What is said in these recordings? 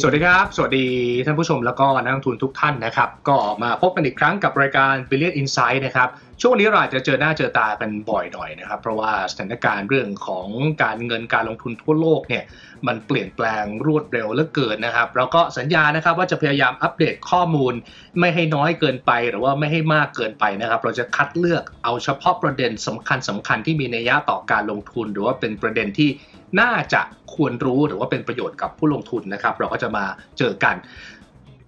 สวัสดีครับ สวัสดีท่านผู้ชมแล้วก็นักลงทุนทุกท่านนะครับ ก็มาพบกันอีกครั้งกับรายการ Billion Insight นะครับ ช่วงนี้เราอาจจะเจอหน้าเจอตากันบ่อยหน่อยนะครับ เพราะว่าสถานการณ์เรื่องของการเงินการลงทุนทั่วโลกเนี่ย มันเปลี่ยนแปลงรวดเร็วเหลือเกินนะครับ เราก็สัญญานะครับว่าจะพยายามอัปเดตข้อมูล ไม่ให้น้อยเกินไปหรือว่าไม่ให้มากเกินไปนะครับ เราจะคัดเลือกเอาเฉพาะประเด็นสำคัญสำคัญที่มีนัยยะต่อการลงทุน หรือว่าเป็นประเด็นที่ น่าจะควรรู้หรือว่าเป็นประโยชน์กับผู้ลงทุนนะครับ เราก็จะมาเจอกัน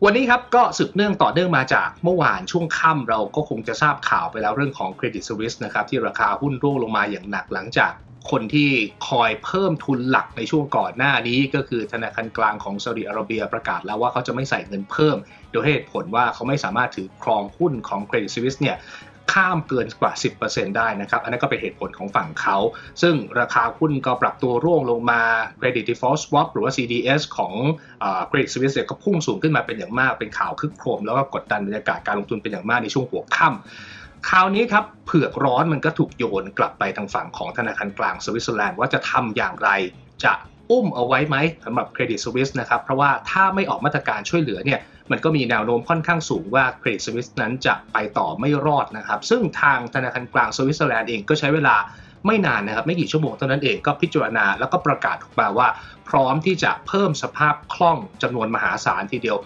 วันนี้ครับก็สืบเนื่องต่อเนื่องมาจากเมื่อวานช่วงค่ำเราก็คงจะทราบข่าวไปแล้วเรื่องของ Credit Suisse นะครับที่ราคาหุ้นร่วงลงมาอย่างหนักหลังจากคนที่คอยเพิ่มทุนหลักในช่วงก่อนหน้านี้ก็คือธนาคารกลางของซาอุดิอาระเบียประกาศแล้วว่าเขาจะไม่ใส่เงินเพิ่ม โดยเหตุผลว่าเขาไม่สามารถถือครองหุ้นของ Credit Suisse เนี่ย ข้ามเกินกว่า 10%ได้นะครับ อันนั้นก็เป็นเหตุผลของฝั่งเขา ซึ่งราคาหุ้นก็ปรับตัวร่วงลงมา Credit Default Swap หรือว่า CDS ของ Credit Suisse ก็พุ่งสูงขึ้นมาเป็นอย่างมาก เป็นข่าวคึกโครม แล้วก็กดดันบรรยากาศการลงทุนเป็นอย่างมากในช่วงหัวค่ำคราวนี้ครับเผือกร้อนมันก็ถูกโยนกลับไปทางฝั่งของธนาคารกลางสวิตเซอร์แลนด์ว่าจะทำอย่างไรจะอุ้มเอาไว้ไหมสำหรับ Credit Suisse นะครับ เพราะว่าถ้าไม่ออกมาตรการช่วยเหลือเนี่ย มันก็มีแนวโน้มค่อนข้างสูงว่า Credit Suisse นั้นจะไปต่อไม่รอดนะครับ ซึ่งทางธนาคารกลางสวิตเซอร์แลนด์เองก็ใช้เวลาไม่นานนะครับ ไม่กี่ชั่วโมงเท่านั้นเองก็พิจารณาแล้วก็ประกาศออกมาว่า พร้อมที่จะเพิ่มสภาพคล่องจำนวนมหาศาลทีเดียว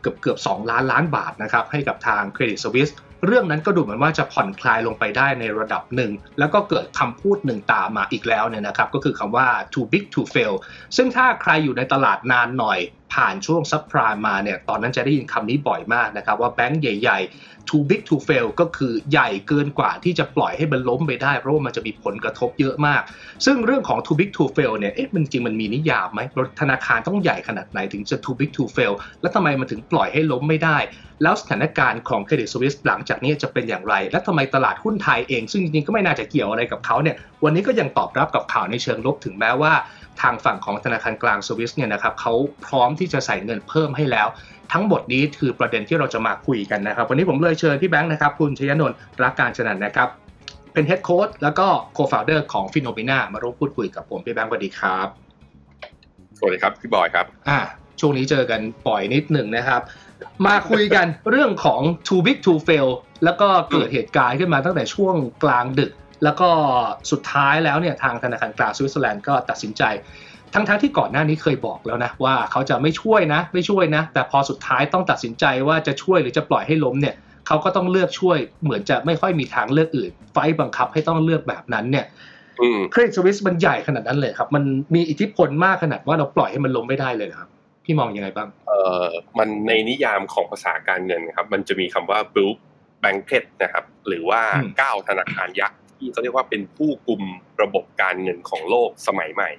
เกือบเกือบ2ล้านล้านบาทนะครับให้กับทาง Credit Suisse เรื่องนั้นก็ดูเหมือนว่าจะผ่อนคลายลงไปได้ในระดับหนึ่ง แล้วก็เกิดคำพูดหนึ่งตามมาอีกแล้วเนี่ยนะครับ ก็คือคำว่า too big to fail ซึ่งถ้าใครอยู่ในตลาดนานหน่อย ผ่านช่วงซับพรามมาเนี่ยตอนนั้นจะได้ยินคำนี้บ่อยมากนะครับว่าแบงก์ใหญ่ ๆ too big to fail ก็คือใหญ่เกินกว่าที่จะปล่อยให้มันล้มไปได้ เพราะว่ามันจะมีผลกระทบเยอะมาก ซึ่งเรื่องของ too big to fail เนี่ยเอ๊ะมันจริงมันมีนิยามไหมธนาคารต้องใหญ่ขนาดไหนถึงจะ too big to fail แล้วทำไมมันถึงปล่อยให้ล้มไม่ได้ แล้วสถานการณ์ของ Credit Suisse หลังจากนี้จะเป็นอย่างไร และทำไมตลาดหุ้นไทยเอง ซึ่งจริงๆก็ไม่น่าจะเกี่ยวอะไรกับเขาเนี่ยวันนี้ก็ยังตอบรับกับข่าวในเชิงลบถึงแม้ว่า ทางฝั่งของธนาคารกลางสวิสเนี่ยนะครับเขาพร้อมที่จะใส่เงินเพิ่มให้แล้ว ทั้งหมดนี้คือประเด็นที่เราจะมาคุยกันนะครับ วันนี้ผมเลยเชิญพี่แบงค์นะครับ คุณชยนนท์รักการชนันนะครับ เป็น head coach แล้วก็ co-founder ของ Finnomena มาร่วมพูดคุยกับผมพี่แบงค์สวัสดีครับ สวัสดีครับพี่บอยครับอ่าช่วงนี้เจอกันบ่อยนิดหนึ่งนะครับ มาคุยกันเรื่องของ too big to fail แล้วก็เกิดเหตุการณ์ขึ้นมาตั้งแต่ช่วงกลางดึก แล้วก็สุดท้ายแล้วเนี่ยทางธนาคารกลางสวิตเซอร์แลนด์ก็ตัดสินใจ ทั้งๆที่ก่อนหน้านี้เคยบอกแล้วนะว่าเขาจะไม่ช่วยนะ ไม่ช่วยนะ แต่พอสุดท้ายต้องตัดสินใจว่าจะช่วยหรือจะปล่อยให้ล้มเนี่ยเขาก็ต้องเลือกช่วยเหมือนจะไม่ค่อยมีทางเลือกอื่น ไฟบังคับให้ต้องเลือกแบบนั้นเนี่ยเครดิตสวิสมันใหญ่ขนาดนั้นเลยครับ มันมีอิทธิพลมากขนาดว่าเราปล่อยให้มันล้มไม่ได้เลยครับ พี่มองยังไงบ้างเอ่อมันในนิยามของภาษาการเงินครับ มันจะมีคำว่า blue blanket นะครับ หรือว่าก้าวธนาคารยักษ์ที่เขาเรียกว่าเป็นผู้กลุ่มระบบการเงินของโลกสมัยใหม่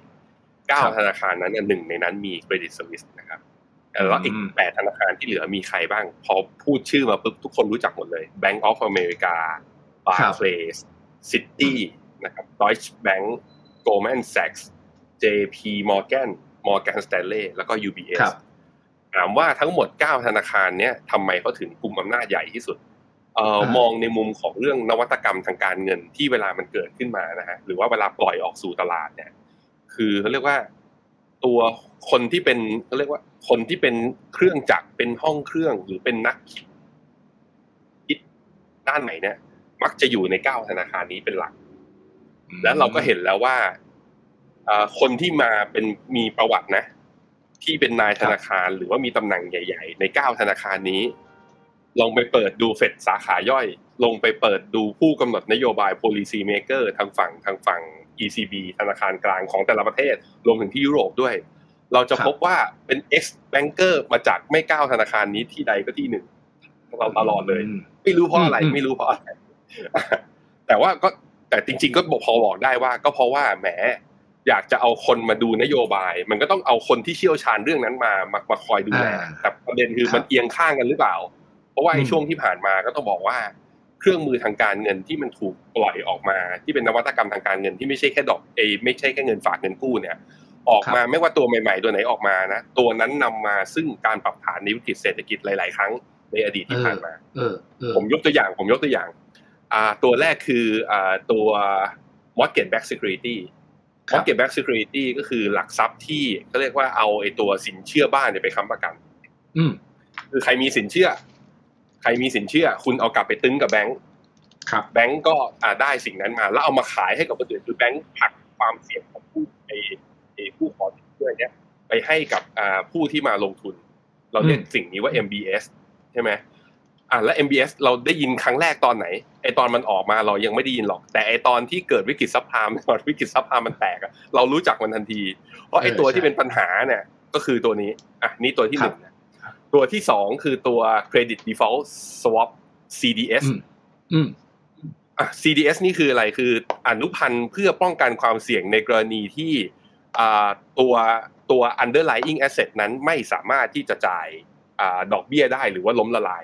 เก้าธนาคารนั้นหนึ่งในนั้นมีเครดิตสวิสนะครับแล้วอีกแปดธนาคารที่เหลือมีใครบ้าง พอพูดชื่อมาปุ๊บทุกคนรู้จักหมดเลย Bank of America Barclays City นะครับ Deutsche Bank Goldman Sachs JP Morgan Morgan Stanley แล้วก็ UBS ถามว่าทั้งหมด 9 ธนาคารเนี้ยทำไมเขาถึงกลุ่มอำนาจใหญ่ที่สุดเอ่อมองในมุมของเรื่องนวัตกรรมทางการเงินที่เวลามันเกิดขึ้นมานะฮะหรือว่าเวลาปล่อยออกสู่ตลาดเนี่ย คือเขาเรียกว่าตัวคนที่เป็นเขาเรียกว่า คนที่เป็นเครื่องจักรเป็นห้องเครื่องหรือเป็นนักคิดด้านไหนเนี่ย มักจะอยู่ในเก้าธนาคารนี้เป็นหลัก แล้วเราก็เห็นแล้วว่าคนที่มาเป็นมีประวัตินะ ที่เป็นนายธนาคารหรือว่ามีตำแหน่งใหญ่ ๆ ในเก้าธนาคารนี้ ลองไปเปิดดูเฟดสาขาย่อย ลงไปเปิดดูผู้กำหนดนโยบาย policy maker ทางฝั่งทางฝั่ง ECB ธนาคารกลางของแต่ละประเทศ รวมถึงที่ยุโรปด้วย เราจะพบว่าเป็น ex banker มาจากไม่ก้าวธนาคารนี้ที่ใดก็ที่หนึ่งเราตลอดเลย ไม่รู้เพราะอะไรไม่รู้เพราะอะไรแต่ว่าก็แต่จริง ๆ ก็บอกพอบอกได้ว่า ก็เพราะว่าแหมอยากจะเอาคนมาดูนโยบาย มันก็ต้องเอาคนที่เชี่ยวชาญเรื่องนั้นมามามาคอยดูแลแต่ประเด็นคือมันเอียงข้างกันหรือเปล่าราะว่าในช่วงที่ผ่านมาก็ต้องบอกว่า เครื่องมือทางการเงินที่มันถูกปล่อยออกมา ที่เป็นนวัตกรรมทางการเงินที่ไม่ใช่แค่ดอกเอไม่ใช่แค่เงินฝากเงินกู้เนี่ยออกมาไม่ว่าตัวใหม่ ๆ ตัวไหนออกมานะตัวนั้นนำมาซึ่งการปรับฐานในวิกฤตเศรษฐกิจหลาย ๆ ครั้งในอดีตที่ผ่านมาผมยกตัวอย่างผมยกตัวอย่างอ่าตัวแรกคืออ่าตัว mortgage backed security mortgage backed security ก็คือหลักทรัพย์ที่เขาเรียกว่าเอาไอ้ตัวสินเชื่อบ้านเนี่ยไปค้ำประกัน อืมคือใครมีสินเชื่อ ใครมีสินเชื่อ คุณเอากลับไปตึงกับแบงก์ครับแบงก์ก็อ่าได้สิ่งนั้นมา แล้วเอามาขายให้กับคนอื่นคือแบงก์ผลักความเสี่ยงของผู้ไอ้ไอ้ผู้ขอสินเชื่อเนี่ยไปให้กับอ่าผู้ที่มาลงทุน เราเรียกสิ่งนี้ว่า MBS ใช่ไหมอ่าแล้ว MBS เราได้ยินครั้งแรกตอนไหนไอตอนมันออกมาเรายังไม่ได้ยินหรอก แต่ไอตอนที่เกิดวิกฤตซับพลามตอนวิกฤตซับพลามมันแตกอะเรารู้จักมันทันที เพราะไอตัวที่เป็นปัญหาเนี่ย ก็คือตัวนี้อะนี่ตัวที่หนึ่งนะ ตัวที่สองคือตัว Credit Default Swap CDS อืมอืมอะ CDS นี่คืออะไรคืออนุพันธ์เพื่อป้องกันความเสี่ยงในกรณีที่อ่าตัวตัว underlying asset นั้นไม่สามารถที่จะจ่ายอ่าดอกเบี้ยได้หรือว่าล้มละลาย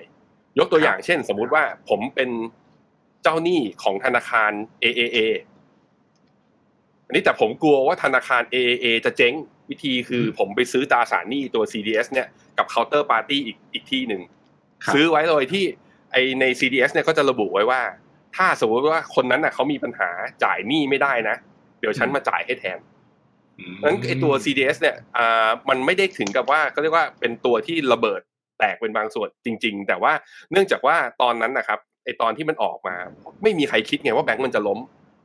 ยกตัวอย่างเช่น สมมุติว่าผมเป็นเจ้าหนี้ของธนาคาร AAA อันนี้แต่ผมกลัวว่าธนาคาร AAA จะเจ๊ง วิธีคือผมไปซื้อตราสารหนี้ตัว CDS เนี่ยกับ counter party อีกอีกที่หนึ่งครับซื้อไว้โดยที่ไอใน CDS เนี่ยก็จะระบุไว้ว่า ถ้าสมมติว่าคนนั้นน่ะเขามีปัญหาจ่ายหนี้ไม่ได้นะ เดี๋ยวฉันมาจ่ายให้แทนนั้นไอตัว CDS เนี่ยอ่ามันไม่ได้ถึงกับว่าเขาเรียกว่าเป็นตัวที่ระเบิดแตกเป็นบางส่วนจริง ๆ แต่ว่าเนื่องจากว่าตอนนั้นนะครับไอตอนที่มันออกมา ไม่มีใครคิดไงว่าแบงก์มันจะล้ม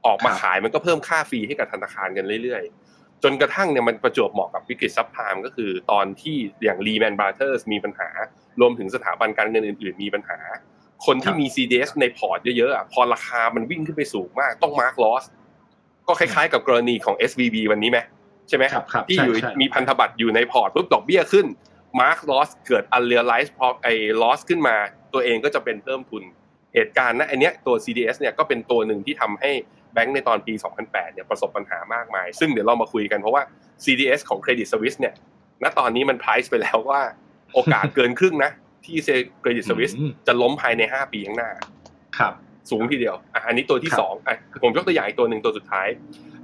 ออกมาครับขายมันก็เพิ่มค่า fee ให้กับธนาคารกันเรื่อยๆ จนกระทั่งเนี่ยมันประจวบเหมาะกับวิกฤต subprime ก็คือตอนที่อย่าง Lehman Brothers มีปัญหา รวมถึงสถาบันการเงินอื่น ๆ มีปัญหา คนที่มี CDS ในพอร์ตเยอะๆอะพอราคามันวิ่งขึ้นไปสูงมากต้อง mark loss ก็คล้ายๆ กับกรณีของ SVB วันนี้ไหมใช่ไหมครับครับที่ใช่อยู่ใช่มีพันธบัตรอยู่ในพอร์ตปุ๊บดอกเบี้ยขึ้น mark loss เกิด unrealized พอไอ้ loss ขึ้นมา ตัวเองก็จะเป็นเพิ่มทุนเหตุการณ์นะอันเนี้ยตัว CDS เนี่ยก็เป็นตัวหนึ่งที่ทำให้ แบงก์ในตอนปี 2008 เนี่ยประสบปัญหามากมาย ซึ่งเดี๋ยวเรามาคุยกันเพราะว่า CDS ของ Credit Suisse เนี่ย ณ ตอนนี้มัน price ไปแล้วว่าโอกาสเกินครึ่งนะ ที่ Credit Suisse อืมจะล้มภายใน 5 ปีข้างหน้า ครับ สูงทีเดียวอะอันนี้ตัวที่ครับสองอะผมยกตัวอย่างอีกตัวหนึ่งตัวสุดท้าย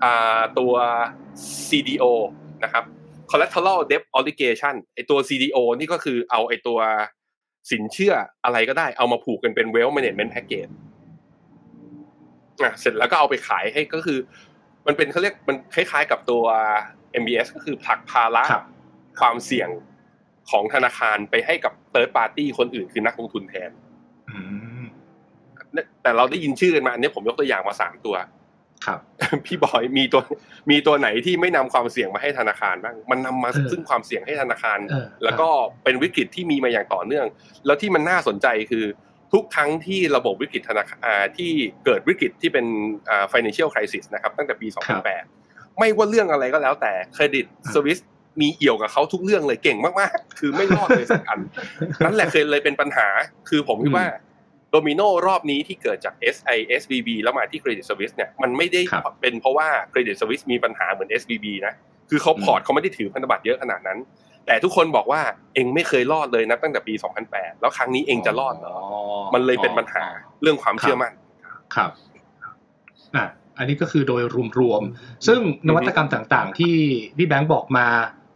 อ่าตัว CDO นะครับ collateral debt obligation ไอตัว CDO นี่ก็คือเอาไอตัวสินเชื่ออะไรก็ได้เอามาผูกกันเป็น wealth management package อะเสร็จแล้วก็เอาไปขายให้ก็คือ มันเป็นเขาเรียกมันคล้ายๆกับตัว MBS ก็คือผลักภาระครับความเสี่ยงของธนาคารไปให้กับ third party คนอื่นคือนักลงทุนแทนอืมแต่เราได้ยินชื่อกันมาอันนี้ผมยกตัวอย่างมาสามตัว ครับ พี่บอยมีตัว มีตัวไหนที่ไม่นำความเสี่ยงมาให้ธนาคารบ้าง มันนำมาเออซึ่งความเสี่ยงให้ธนาคารเออแล้วก็เป็นวิกฤตที่มีมาอย่างต่อเนื่อง แล้วที่มันน่าสนใจคือ ทุกครั้งที่ระบบวิกฤตธนาคารอ่าที่เกิดวิกฤตที่เป็นอ่า financial crisis นะครับตั้งแต่ปี 2008 ไม่ว่าเรื่องอะไรก็แล้วแต่เครดิตสวิสมีเอี่ยวกับเขาทุกเรื่องเลยเก่งมากๆ คือไม่รอดเลยสักอัน นั่นแหละเคยเลยเป็นปัญหา คือผมคิดว่าโดมิโนรอบนี้ที่เกิดจาก SI SVB แล้วมาที่ Credit Suisse เนี่ยมันไม่ได้ครับเป็นเพราะว่า Credit Suisse มีปัญหาเหมือน SBB นะ คือเขาพอร์ตเขาไม่ได้ถือพันธบัตรเยอะขนาดนั้น แต่ทุกคนบอกว่าเอ็งไม่เคยรอดเลยนับตั้งแต่ปี 2008 แล้วครั้งนี้เอ็งจะรอดเหรอมันเลยเป็นปัญหาเรื่องความเชื่อมั่นครับอะอันนี้ก็คือโดยรวมๆซึ่งนวัตกรรมต่างๆ ที่พี่แบงค์บอกมา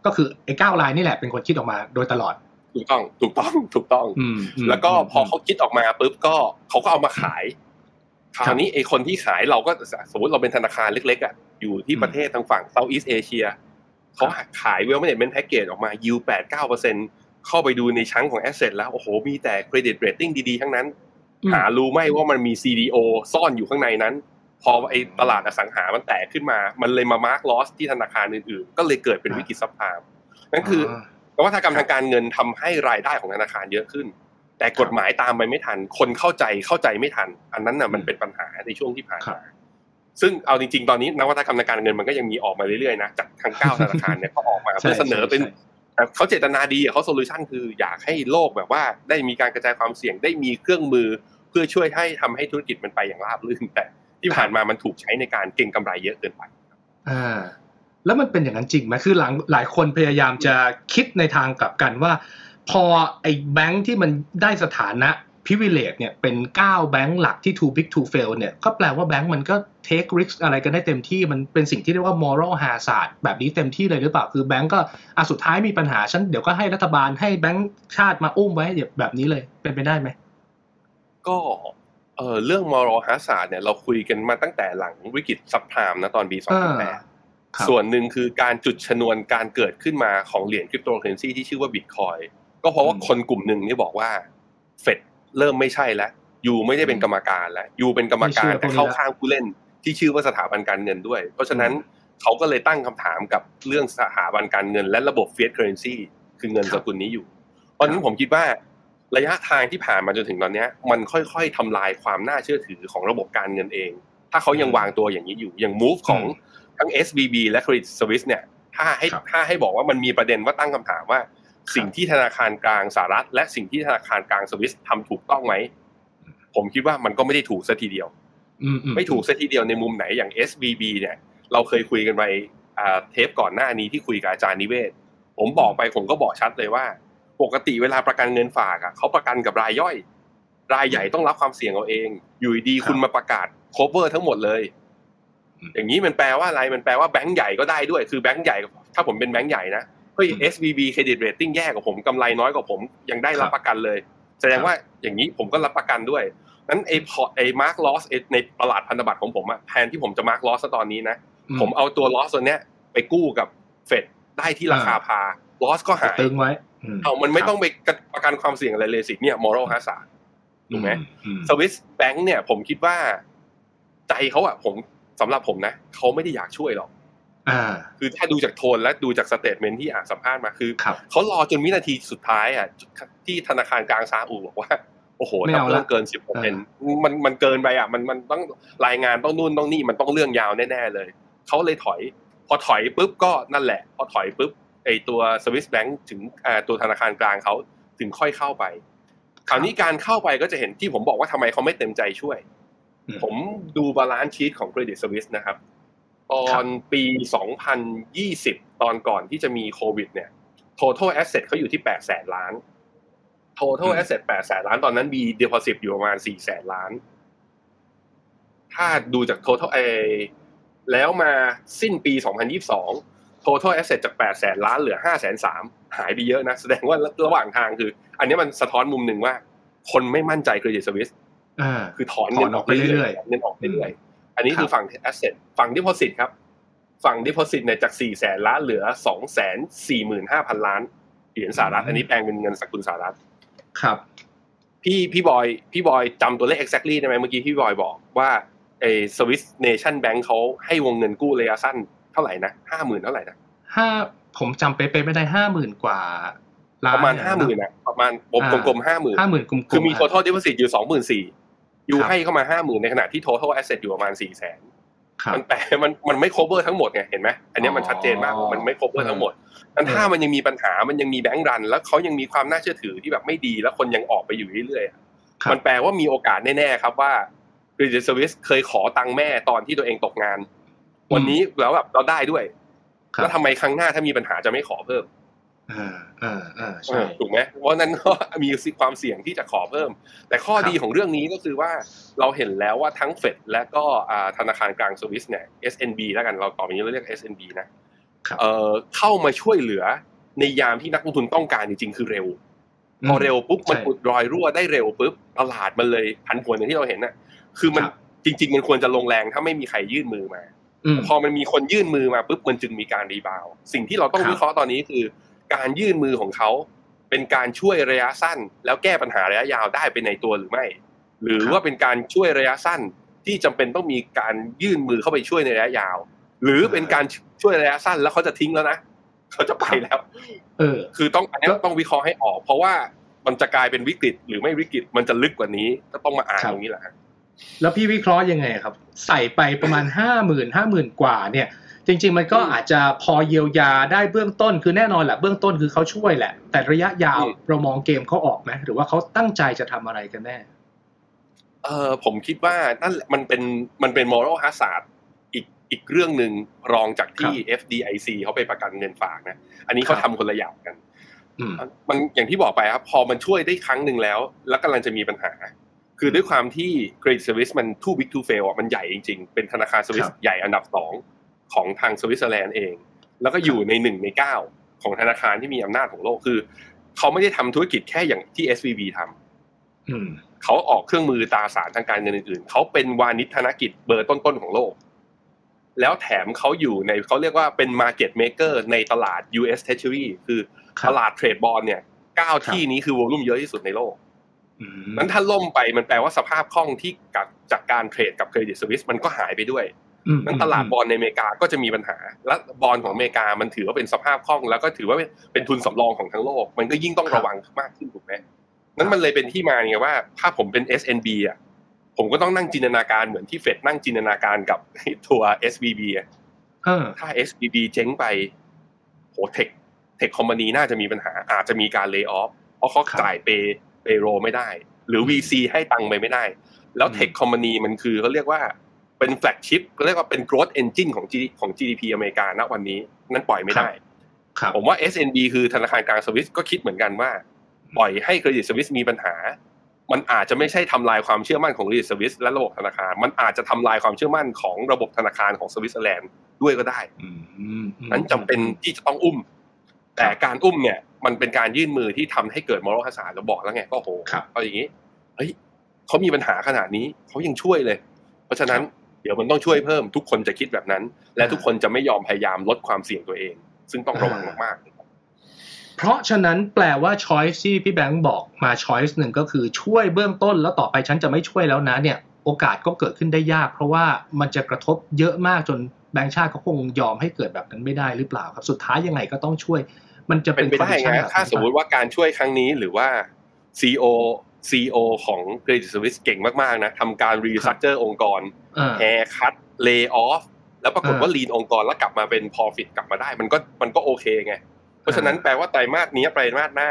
ก็คือไอ้เก้ารายนี่แหละเป็นคนคิดออกมาโดยตลอดถูกต้องถูกต้องถูกต้องอืมอืมแล้วก็พอเขาคิดออกมาปุ๊บก็เขาก็เอามาขายคราวนี้ไอ้คนที่ขายเราก็สมมติเราเป็นธนาคารเล็กๆอะอยู่ที่ประเทศทางฝั่ง Southeast Asia เขาขายเวล l ม a น e เ e น t แพ็กเกจออกมา yield แปดเก้าเปอร์เซ็นต์เข้าไปดูในชั้นของ asset แล้ว โอ้โห มีแต่ credit rating ดีๆ ทั้งนั้นอืมหารู้ไหมว่ามันมี CDO ซ่อนอยู่ข้างในนั้น พอไอ้ตลาดอสังหามันแตกขึ้นมา มันเลยมา mark loss ที่ธนาคารอื่นๆ ก็เลยเกิดเป็นวิกฤต subprimeนั่นคือนวัตกรรมทางการเงินทำให้รายได้ของธนาคารเยอะขึ้น แต่กฎหมายตามไปไม่ทัน คนเข้าใจเข้าใจไม่ทัน อันนั้นน่ะมันเป็นปัญหาในช่วงที่ผ่านครับมา ซึ่งเอาจริงๆ ตอนนี้นวัตกรรมทางการเงินมันก็ยังมีออกมาเรื่อยๆนะจากทางเก้าธนาคารเนี่ยก็ออกมาใช่เพื่อเสนอเป็นใช่แต่เขาเจตนาดีอะเขา solution คืออยากให้โลกแบบว่าได้มีการกระจายความเสี่ยงได้มีเครื่องมือ เพื่อช่วยให้ทำให้ธุรกิจมันไปอย่างราบรื่นแต่ที่ผ่านมามันถูกใช้ในการเก็งกำไรเยอะเกินไปอ่าแล้วมันเป็นอย่างนั้นจริงไหมคือหลังหลายคนพยายามจะคิดในทางกลับกันว่า พอไอ้แบงค์ที่มันได้สถานะ privilege เนี่ยเป็น 9 แบงค์หลักที่ too big to fail เนี่ยก็แปลว่าแบงค์มันก็ take risk อะไรกันได้เต็มที่มันเป็นสิ่งที่เรียกว่า moral hazard แบบนี้เต็มที่เลยหรือเปล่า คือแบงค์ก็อะสุดท้ายมีปัญหาฉันเดี๋ยวก็ให้รัฐบาลให้แบงค์ชาติมาอุ้มไว้แบบนี้เลยเป็นไปได้ไหมก็เออเรื่องมอร l ฮา z า r d เนี่ยเราคุยกันมาตั้งแต่หลังวิกฤต subprime นะตอนปีอ่า2008 ส่วนหนึ่งคือการจุดชนวนการเกิดขึ้นมาของเหรียญคริปโตเคอเรนซีที่ชื่อว่าบิตคอยน์ก็เพราะว่าคนกลุ่มหนึ่งนี่บอกว่าเฟด เริ่มไม่ใช่แล้ว you ไม่ได้เป็นกรรมการแล้ว you เป็นกรรมการแต่เข้าข้างผู้เล่นที่ชื่อว่าสถาบันการเงินด้วย เพราะฉะนั้นเขาก็เลยตั้งคำถามกับเรื่องสถาบันการเงิน และระบบ fiat currency คือเงินสกุลนี้อยู่ เพราะฉะนั้นผมคิดว่าระยะทางที่ผ่านมาจนถึงตอนนี้มันค่อยๆทำลายความน่าเชื่อถือของระบบการเงินเอง ถ้าเขายังวางตัวอย่างนี้อยู่อย่าง move ของทั้ง SBB และ Credit Suisse เนี่ยถ้าให้ถ้าให้บอกว่ามันมีประเด็นว่าตั้งคำถามว่า สิ่งที่ธนาคารกลางสหรัฐ และสิ่งที่ธนาคารกลางสวิสทำถูกต้องไหมผมคิดว่ามันก็ไม่ได้ถูกซะทีเดียวไม่ถูกซะทีเดียวในมุมไหนอย่าง SBB เนี่ย เราเคยคุยกันไปเทปก่อนหน้านี้ที่คุยกับอาจารย์นิเวศน์ ผมบอกไปผมก็บอกชัดเลยว่า ปกติเวลาประกันเงินฝากอะเขาประกันกับรายย่อย รายใหญ่ต้องรับความเสี่ยงเอาเอง อยู่ดีๆคุณมาประกาศ cover ทั้งหมดเลย อย่างนี้มันแปลว่าอะไรมันแปลว่าแบงก์ใหญ่ก็ได้ด้วย คือแบงก์ใหญ่ ถ้าผมเป็นแบงก์ใหญ่นะเฮ้ย SVB credit rating แย่กว่าผมกำไรน้อยกว่าผมยังได้รับประกันเลย แสดงว่าอย่างนี้ผมก็รับประกันด้วยนั้นไอ้พอไอ้ mark lossในตลาดพันธบัตรของผมอะแทนที่ผมจะ mark loss ตอนนี้นะ ผมเอาตัว loss ตัวเนี้ยไปกู้กับเฟดได้ที่ราคา par loss ก็หายตึงไว้เอามันไม่ต้องไปประกันความเสี่ยงอะไรเลยสิเนี่ย moral hazard ถูกไหมสวิสแบงค์เนี่ยผมคิดว่า ใจเขาอะผมสำหรับผมนะเขาไม่ได้อยากช่วยหรอก คือถ้าดูจากโทนและดูจาก statement ที่อ่านสัมภาษณ์มาคือเขารอจนวินาทีสุดท้ายอะที่ธนาคารกลางซาอุบอกว่าโอ้โหถ้าเพิ่มเกินสิบเปอร์เซ็นต์มันมันเกินไปอะมันมันต้องรายงานต้องนู่นต้องนี่มันต้องเรื่องยาวแน่ๆเลยเขาเลยถอย พอถอยปุ๊บก็นั่นแหละ พอถอยปุ๊บไอ้ตัวสวิสแบงค์ถึงตัวธนาคารกลางเขาถึงค่อยเข้าไปคราวนี้การเข้าไปก็จะเห็นที่ผมบอกว่าทำไมเขาไม่เต็มใจช่วย ผมดู balance sheet ของ Credit Suisse นะครับ ตอนปี 2020 ตอนก่อนที่จะมีโควิด เนี่ย total asset เขาอยู่ที่8แสนล้าน total asset 8แสนล้านตอนนั้นมี deposit อยู่ประมาณ4แสนล้าน ถ้าดูจาก total เอแล้วมาสิ้นปี 2022 total asset จาก8แสนล้านเหลือ5แสน3หายไปเยอะนะ แสดงว่าระหว่างทางคือ อันนี้มันสะท้อนมุมหนึ่งว่า คนไม่มั่นใจเครดิตสวิสคือถอนเงินออกไปเรื่อยๆเงินออกไปเรื่อย อันนี้คือฝั่ง asset ฝั่ง deposit ครับ ฝั่ง deposit เนี่ยจาก4แสนล้านเหลือ2แสน4หมื่นห้าพันล้านเหรียญสหรัฐ อันนี้แปลงเป็นเงินสกุลสหรัฐ ครับ พี่พี่บอยพี่บอยจำตัวเลข exactly ได้ไหมเมื่อกี้พี่บอยบอกว่าไอ้ Swiss Nation Bank เขาให้วงเงินกู้ระยะสั้นเท่าไหร่นะห้าหมื่นเท่าไหร่นะห้าผมจำเป๊ะๆไม่ได้ห้าหมื่นกว่าประมาณห้าหมื่นอะประมาณกลมๆห้าหมื่นห้าหมื่นกลมๆคือมี total deposit อยู่สองหมื่นสี่ ยูให้เข้ามาห้าหมื่นในขณะที่ total asset อยู่ประมาณสี่แสนมันแปลมันมันไม่ cover ทั้งหมดไงเห็นไหมอันนี้มันชัดเจนมากมันไม่ cover ทั้งหมดนั้นถ้ามันยังมีปัญหามันยังมีแบงก์รัน แล้วเขายังมีความน่าเชื่อถือที่แบบไม่ดีแล้วคนยังออกไปอยู่เรื่อยๆมันแปลว่ามีโอกาสแน่ๆครับว่า Credit Service เคยขอตังค์แม่ตอนที่ตัวเองตกงาน วันนี้แล้วแบบเราได้ด้วย แล้วทำไมครั้งหน้าถ้ามีปัญหาจะไม่ขอเพิ่ม อ่าอ่าอ่าใช่ถูกไหมเพราะนั้นก็มีความเสี่ยงที่จะขอเพิ่ม แต่ข้อดีของเรื่องนี้ก็คือว่าเราเห็นแล้วว่าทั้งเฟดและก็ธนาคารกลางสวิสเนี่ย SNB แล้วกันเราต่อไปนี้เราเรียก SNB นะเอ่อเข้ามาช่วยเหลือในยามที่นักลงทุนต้องการจริงๆคือเร็วพอเร็วปุ๊บมันอุดรอยรั่วได้เร็วปุ๊บตลาดมันเลยผันผวนอย่างที่เราเห็นน่ะ คือมันจริง ๆ มันควรจะลงแรงถ้าไม่มีใครยื่นมือมาพอมันมีคนยื่นมือมาปุ๊บมันจึงมีการ rebound สิ่งที่เราต้องวิเคราะห์ตอนนี้คือ การยื่นมือของเขา เป็นการช่วยระยะสั้น แล้วแก้ปัญหาระยะยาวได้เป็นในตัวหรือไม่ หรือว่าเป็นการช่วยระยะสั้นที่จำเป็นต้องมีการยื่นมือเข้าไปช่วยในระยะยาว หรือเป็นการช่วยระยะสั้นแล้วเขาจะทิ้งแล้วนะเขาจะไปแล้ว เออ คือต้องอันนี้ต้องวิเคราะห์ให้ออก เพราะว่ามันจะกลายเป็นวิกฤตหรือไม่วิกฤตมันจะลึกกว่านี้ก็ต้องมาอ่านตรงนี้แหละแล้วพี่วิเคราะห์ยังไงครับ ใส่ไปประมาณห้าหมื่นห้าหมื่นกว่าเนี่ย จริง ๆ มันก็อาจจะพอเยียวยาได้เบื้องต้น คือแน่นอนแหละเบื้องต้นคือเขาช่วยแหละ แต่ระยะยาวเรามองเกมเขาออกไหมหรือว่าเขาตั้งใจจะทำอะไรกันแน่ เออผมคิดว่านั่นมันเป็นมันเป็น moral hazard อีกอีกเรื่องหนึ่งรองจากที่ FDIC เขาไปประกันเงินฝากนะอันนี้เขาทำคนละอย่างกันมันอย่างที่บอกไปครับ พอมันช่วยได้ครั้งหนึ่งแล้ว แล้วกำลังจะมีปัญหา คือด้วยความที่ Credit Service มัน too big to fail มันใหญ่จริงๆ เป็นธนาคารสวิสใหญ่อันดับสอง ของทางสวิตเซอร์แลนด์เอง แล้วก็อยู่ในหนึ่งในเก้าของธนาคารที่มีอำนาจของโลกคือ เขาไม่ได้ทำธุรกิจแค่อย่างที่ SVB ทำเขาออกเครื่องมือตาสารทางการเงินอื่นๆ เขาเป็นวานิชธนกิจเบอร์ต้นๆของโลก แล้วแถมเขาอยู่ในเขาเรียกว่าเป็น market maker ในตลาด US Treasury คือตลาดเทรดบอลเนี่ยเก้าที่นี้คือวอลุ่มเยอะที่สุดในโลกนั้นถ้าล่มไปมันแปลว่าสภาพคล่องที่กับจากการเทรดกับเครดิตสวิสมันก็หายไปด้วย นั้นตลาดบอลในอเมริกาก็จะมีปัญหา และบอลของอเมริกามันถือว่าเป็นสภาพคล่อง แล้วก็ถือว่าเป็นทุนสำรองของทั้งโลก มันก็ยิ่งต้องระวังมากขึ้นถูกไหมนั้นมันเลยเป็นที่มาไงว่า ถ้าผมเป็น SNB อะผมก็ต้องนั่งจินตนาการเหมือนที่เฟดนั่งจินตนาการกับตัว SVB อะถ้า SVB เจ๊งไปโห tech tech company น่าจะมีปัญหา อาจจะมีการ layoff เพราะเขาจ่าย pay payroll ไม่ได้ หรือ VC ให้ตังค์ไปไม่ได้ แล้ว tech company มันคือเขาเรียกว่า เป็น flagship เรียกว่าเป็น growth engine ของ G ของ GDP อเมริกาณวันนี้นั้นปล่อยไม่ได้ผมว่า SNB คือธนาคารกลางสวิสก็คิดเหมือนกันว่า ปล่อยให้เครดิตสวิสมีปัญหา มันอาจจะไม่ใช่ทำลายความเชื่อมั่นของเครดิตสวิสและระบบธนาคาร มันอาจจะทำลายความเชื่อมั่นของระบบธนาคารของสวิตเซอร์แลนด์ด้วยก็ได้นั้นจำเป็นที่จะต้องอุ้ม แต่การอุ้มเนี่ย มันเป็นการยื่นมือที่ทำให้เกิด moral hazard เราบอกแล้วไงก็โหเอาอย่างนี้เฮ้ยเขามีปัญหาขนาดนี้เขายังช่วยเลย เพราะฉะนั้น เดี๋ยวมันต้องช่วยเพิ่มทุกคนจะคิดแบบนั้น และทุกคนจะไม่ยอมพยายามลดความเสี่ยงตัวเอง ซึ่งต้องระวังมากๆ เพราะฉะนั้นแปลว่าช้อยที่พี่แบงค์บอกมาช้อยส์หนึ่งก็คือช่วยเบื้องต้นแล้วต่อไปฉันจะไม่ช่วยแล้วนะเนี่ยโอกาสก็เกิดขึ้นได้ยาก เพราะว่ามันจะกระทบเยอะมากจนแบงค์ชาติเขาคงยอมให้เกิดแบบนั้นไม่ได้หรือเปล่าครับสุดท้ายยังไงก็ต้องช่วย มันจะเป็นไปได้ไงถ้าสมมุติว่าการช่วยครั้งนี้หรือว่า CEO CEO ของ Credit Suisse เก่งมากๆนะทำการ restructure องค์กร haircut layoff แล้วปรากฏว่า lean องค์กรแล้วกลับมาเป็น profit กลับมาได้ มันก็มันก็โอเคไง เพราะฉะนั้นแปลว่าไตรมาสนี้ไตรมาสหน้า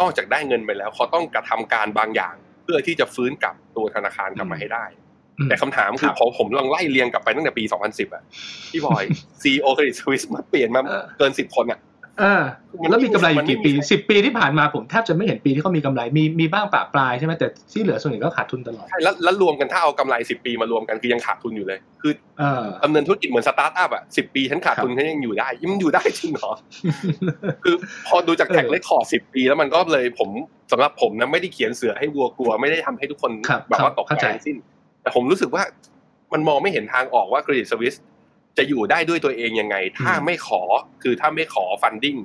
นอกจากได้เงินไปแล้วเขาต้องกระทำการบางอย่าง เพื่อที่จะฟื้นกลับตัวธนาคารกลับมาให้ได้ แต่คำถามคือพอผมลองไล่เรียงกลับไปตั้งแต่ปี 2010 อะพี่บอย CEO เครดิตสวิสมาเปลี่ยนมาเกินสิบคนอะ อ่าแล้วมีกำไรอยู่กี่ปีสิบปีที่ผ่านมาผมแทบจะไม่เห็นปีที่เขามีกำไรมีมีบ้างประปรายใช่ไหมแต่ที่เหลือส่วนใหญ่ก็ขาดทุนตลอดใช่แล้วแล้วรวมกันถ้าเอากำไรสิบปีมารวมกันคือยังขาดทุนอยู่เลย คือดำเนินธุรกิจเหมือนสตาร์ทอัพอะสิบปีฉันขาดทุนฉันยังอยู่ได้ยังอยู่ได้จริงเหรอคือพอดูจาก track record สิบปี แล้วมันก็เลยผมสำหรับผมนะไม่ได้เขียนเสือให้วัวกลัวไม่ได้ทำให้ทุกคนแบบว่าตกใจสิ้น แต่ผมรู้สึกว่ามันมองไม่เห็นทางออกว่าเครดิตสวิส จะอยู่ได้ด้วยตัวเองยังไง ถ้าไม่ขอคือถ้าไม่ขอ funding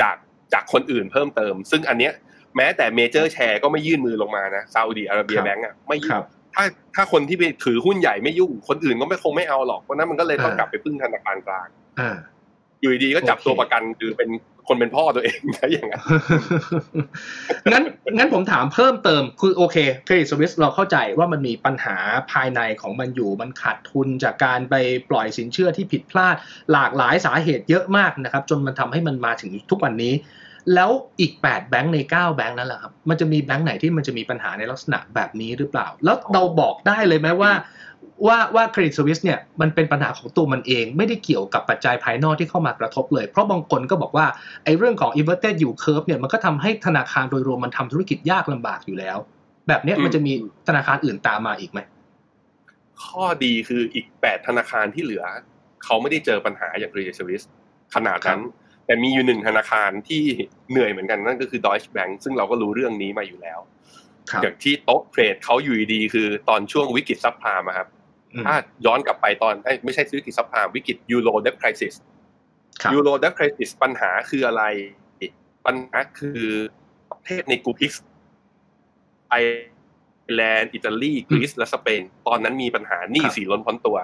จากจากคนอื่นเพิ่มเติม ซึ่งอันเนี้ยแม้แต่ major share ก็ไม่ยื่นมือลงมานะซาอุดีอาระเบียแบงก์อะไม่ยุ่งถ้าถ้าคนที่ไปถือหุ้นใหญ่ไม่ยุ่ง คนอื่นก็ไม่คงไม่เอาหรอกเพราะนั้นมันก็เลยต้องกลับไปพึ่งธนาคารกลางอยู่ดีก็จับตัวประกันคือเป็น คนเป็นพ่อตัวเองนะอย่างนั้นงั้นงั้นผมถามเพิ่มเติมคือโอเคเครดิตสวิสเราเข้าใจว่ามันมีปัญหาภายในของมันอยู่ มันขาดทุนจากการไปปล่อยสินเชื่อที่ผิดพลาดหลากหลายสาเหตุเยอะมากนะครับ จนมันทำให้มันมาถึงทุกวันนี้ แล้วอีก 8 แบงค์ใน 9 แบงค์นั่นแหละครับมันจะมีแบงค์ไหนที่มันจะมีปัญหาในลักษณะแบบนี้หรือเปล่า แล้วเราบอกได้เลยไหมว่า ว่าว่าเครดิตสวิสเนี่ยมันเป็นปัญหาของตัวมันเอง ไม่ได้เกี่ยวกับปัจจัยภายนอกที่เข้ามากระทบเลย เพราะบางคนก็บอกว่าไอ้เรื่องของ inverted yield curve เนี่ยมันก็ทำให้ธนาคารโดยรวมมันทำธุรกิจยากลำบากอยู่แล้ว แบบนี้มันจะมีธนาคารอื่นตามมาอีกไหมข้อดีคืออีกแปดธนาคารที่เหลือ เขาไม่ได้เจอปัญหาอย่างเครดิตสวิสขนาดนั้น แต่มีอยู่หนึ่งธนาคารที่เหนื่อยเหมือนกันนั่นก็คือ Deutsche Bank ซึ่งเราก็รู้เรื่องนี้มาอยู่แล้วอย่างที่โต๊ะเทรดเขาอยู่ดีคือตอนช่วงวิกฤตซับพลามครับ ถ้าย้อนกลับไปตอนไม่ใช่วิกฤต subprime วิกฤต Euro debt crisis Euro debt crisis ปัญหาคืออะไร ปัญหาคือประเทศใน group PIIGS ไอร์แลนด์อิตาลีกรีซและสเปน ตอนนั้นมีปัญหาหนี้สินล้นพ้นตัว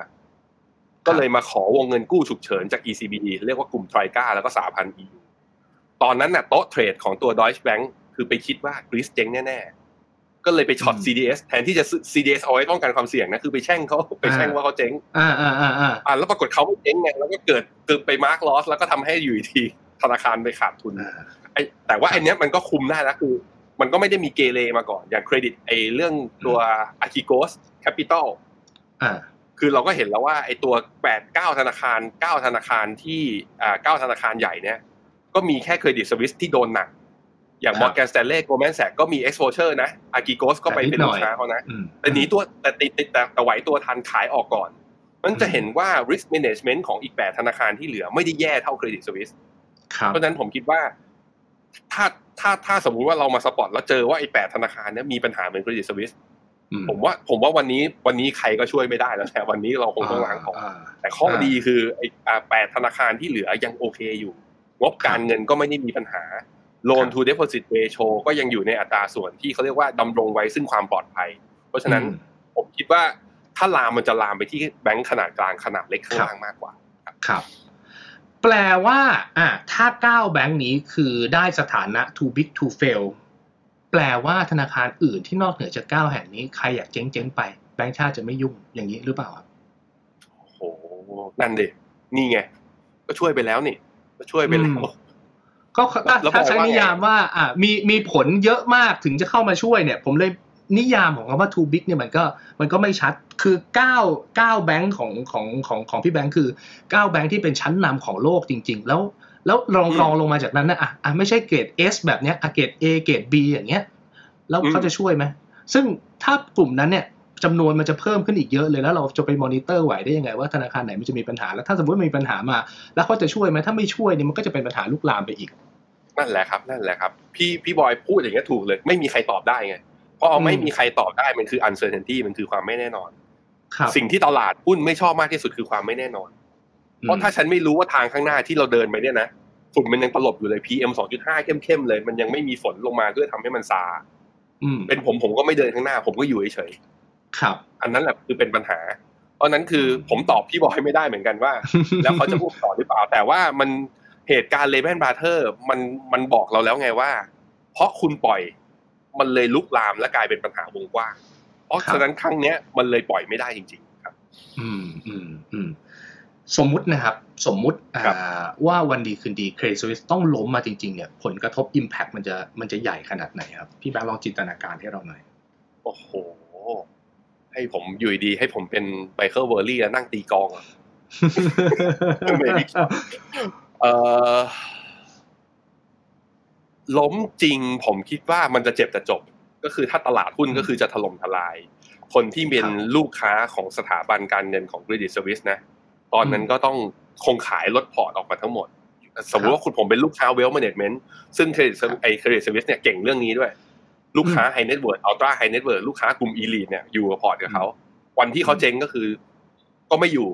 ก็เลยมาขอวงเงินกู้ฉุกเฉินจาก ECB เรียกว่ากลุ่ม Troika แล้วก็สหพันธ์ EU ตอนนั้นน่ะโต๊ะเทรดของตัว Deutsche Bank คือไปคิดว่ากรีซเจ๊งแน่ ก็เลยไป short CDS แทนที่จะ CDS เอาไว้ป้องกันความเสี่ยงนะคือไปแช่งเขาไปแช่งว่าเขาเจ๊งอ่าอ่าอ่าอ่าแล้วปรากฏเขาไม่เจ๊งไงแล้วก็เกิดเกิดไปมาร์กลอสแล้วก็ทำให้อยู่ทีธนาคารไปขาดทุนไอแต่ว่าไอเนี้ยมันก็คุมได้แล้วคือ มันก็ไม่ได้มีเกเรมาก่อน อย่างเครดิตไอเรื่องตัว a r c h i g o s Capital อ่าคือเราก็เห็นแล้วว่าไอตัวแปดเก้าธนาคารเก้าธนาคารที่อ่าเก้าธนาคารใหญ่เนี่ยก็มีแค่เครดิตสวิสที่โดนหนัก อย่างมอร์แกนสแตนลีย์โกลด์แมนแซคส์ก็มี exposure นะ Archegos ก็ไปเป็นลูกค้าเขานะแต่นี้ตัวแต่ติดติดแต่ไหวตัวทันขายออกก่อนมันจะเห็นว่า risk management ของอีกแปดธนาคารที่เหลือไม่ได้แย่เท่าเครดิตสวิสเพราะฉะนั้นผมคิดว่า ถ้าถ้าถ้าสมมุติว่าเรามา spot แล้วเจอว่าไอ้แปดธนาคารนี้มีปัญหาเหมือนเครดิตสวิสผมว่าผมว่าวันนี้วันนี้ใครก็ช่วยไม่ได้แล้วแต่วันนี้เราคงต้องล้างของ แต่ข้อดีคือไอ้แปดธนาคารที่เหลือยังโอเคอยู่ งบการเงินก็ไม่ได้มีปัญหา loan to deposit ratio ก็ยังอยู่ในอัตราส่วนที่เขาเรียกว่าดำรงไว้ซึ่งความปลอดภัย เพราะฉะนั้นผมคิดว่าถ้าลามมันจะลามไปที่แบงก์ขนาดกลางขนาดเล็กข้างล่างมากกว่า ครับ แปลว่า อะถ้าเก้าแบงก์นี้คือได้สถานะ too big to fail แปลว่าธนาคารอื่นที่นอกเหนือจากเก้าแห่งนี้ใครอยากเจ๊งๆไปแบงก์ชาติจะไม่ยุ่งอย่างนี้หรือเปล่าครับโอ้นั่นดินี่ไง ก็ช่วยไปแล้วนี่ ก็ช่วยไปแล้ว ก็ถ้าใช้นิยามว่าอ่ามีมีผลเยอะมากถึงจะเข้ามาช่วยเนี่ย ผมเลยนิยามของคำว่า too big เนี่ยมันก็มันก็ไม่ชัดคือเก้าเก้าแบงค์ของของของของพี่แบงค์คือเก้าแบงค์ที่เป็นชั้นนำของโลกจริง ๆ แล้วแล้วลองลองลงมาจากนั้นนะอะอะไม่ใช่เกรด S แบบเนี้ยอะเกรด A เกรด B อย่างเงี้ยแล้วเขาจะช่วยไหมซึ่งถ้ากลุ่มนั้นเนี่ยจำนวนมันจะเพิ่มขึ้นอีกเยอะเลยแล้วเราจะไปมอนิเตอร์ไหวได้ยังไงว่าธนาคารไหนมันจะมีปัญหาแล้วถ้าสมมติมีปัญหามา แล้วเขาจะช่วยไหมถ้าไม่ช่วยเนี่ยมันก็จะเป็นปัญหาลุกลามไปอีก นั่นแหละครับ นั่นแหละครับ พี่พี่บอยพูดอย่างนี้ถูกเลย ไม่มีใครตอบได้ไงพราะไม่มีใครตอบได้มันคือ uncertainty มันคือความไม่แน่นอนสิ่งที่ตลาดหุ้นไม่ชอบมากที่สุดคือความไม่แน่นอน เพราะถ้าฉันไม่รู้ว่าทางข้างหน้าที่เราเดินไปเนี่ยนะฝุ่นมันยังตลบอยู่เลย PM 2.5เข้มๆเลย มันยังไม่มีฝนลงมาเพื่อทำให้มันซาเป็นผมผมก็ไม่เดินข้างหน้า ผมก็อยู่เฉยๆครับ อันนั้นแหละคือเป็นปัญหา เพราะนั้นคือผมตอบพี่บอยไม่ได้เหมือนกันว่า แล้วเขาจะอุ้มต่อหรือเปล่า แต่ว่ามัน เหตุการณ์ Lehman Brothers มันมันบอกเราแล้วไงว่า เพราะคุณปล่อยมันเลยลุกลามและกลายเป็นปัญหาวงกว้างเพราะฉะนั้นครั้งเนี้ยมันเลยปล่อยไม่ได้จริง ๆ ครับ อืมอืมอืมสมมุตินะครับ สมมุติว่าวันดีคืนดีเครดิตสวิสต้องล้มมาจริง ๆ เนี่ย ผลกระทบ impact มันจะมันจะใหญ่ขนาดไหนครับ พี่แบงค์ลองจินตนาการให้เราหน่อยโอ้โห ให้ผมอยู่ดี ให้ผมเป็นไบเคิลเวอร์รี่แล้วนั่งตีกองเออ ล้มจริงผมคิดว่ามันจะเจ็บแต่จบ ก็คือถ้าตลาดหุ้นก็คือจะถล่มทลาย คนที่เป็นลูกค้าของสถาบันการเงินของ Credit Suisse นะ ตอนนั้นก็ต้องคงขายลดพอร์ตออกมาทั้งหมด สมมติว่าคุณผมเป็นลูกค้า Wealth Management ซึ่ง Credit ไอ Credit Suisse เนี่ยเก่งเรื่องนี้ด้วย ลูกค้า High Net Worth Ultra High Net Worth ลูกค้ากลุ่ม Elite เนี่ยอยู่กับพอร์ตกับเขาวันที่เขาเจ๊งก็คือ ก็ไม่อยู่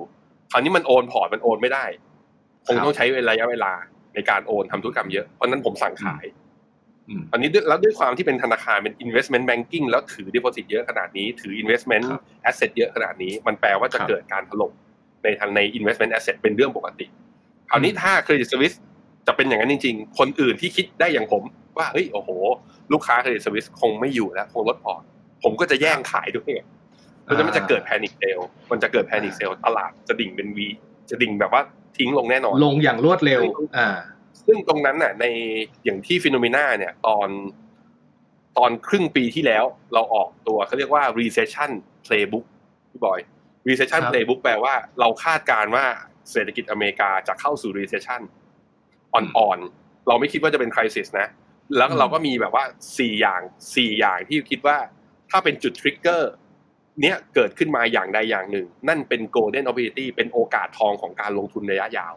คราวนี้มันโอนพอร์ตมันโอนไม่ได้ คงต้องใช้ระยะเวลาในการโอนทำธุรกรรมเยอะ เพราะนั้นผมสั่งขายอันนี้แล้วด้วยความที่เป็นธนาคารเป็น investment banking แล้วถือ deposit เยอะขนาดนี้ถือ investment asset เยอะขนาดนี้ มันแปลว่าจะเกิดการถล่มในทางใน investment asset เป็นเรื่องปกติคราวนี้ถ้า Credit Suisse จะเป็นอย่างนั้นจริง ๆ คนอื่นที่คิดได้อย่างผม ว่าเฮ้ยโอ้โห ลูกค้า Credit Suisse คงไม่อยู่แล้วคงลดพอร์ตผมก็จะแย่งขายด้วยเพราะฉะนั้นมันจะเกิด panic sell มันจะเกิด panic sell ตลาดจะดิ่งเป็น V จะดิ่งแบบว่าทิ้งลงแน่นอน ลงอย่างรวดเร็ว อ่า ซึ่งตรงนั้นน่ะ ในอย่างที่ฟินโนมีนาเนี่ย ตอนตอนครึ่งปีที่แล้ว เราออกตัวเขาเรียกว่า recession playbook พี่บอย recession playbook แปลว่าเราคาดการว่าเศรษฐกิจอเมริกาจะเข้าสู่ recession อ่อนๆ เราไม่คิดว่าจะเป็น crisis นะ แล้วเราก็มีแบบว่าสี่อย่างสี่อย่างที่คิดว่าถ้าเป็นจุดทริกเกอร์ เนี้ยเกิดขึ้นมาอย่างใดอย่างหนึ่ง นั่นเป็น golden opportunity เป็นโอกาสทองของการลงทุนระยะยาว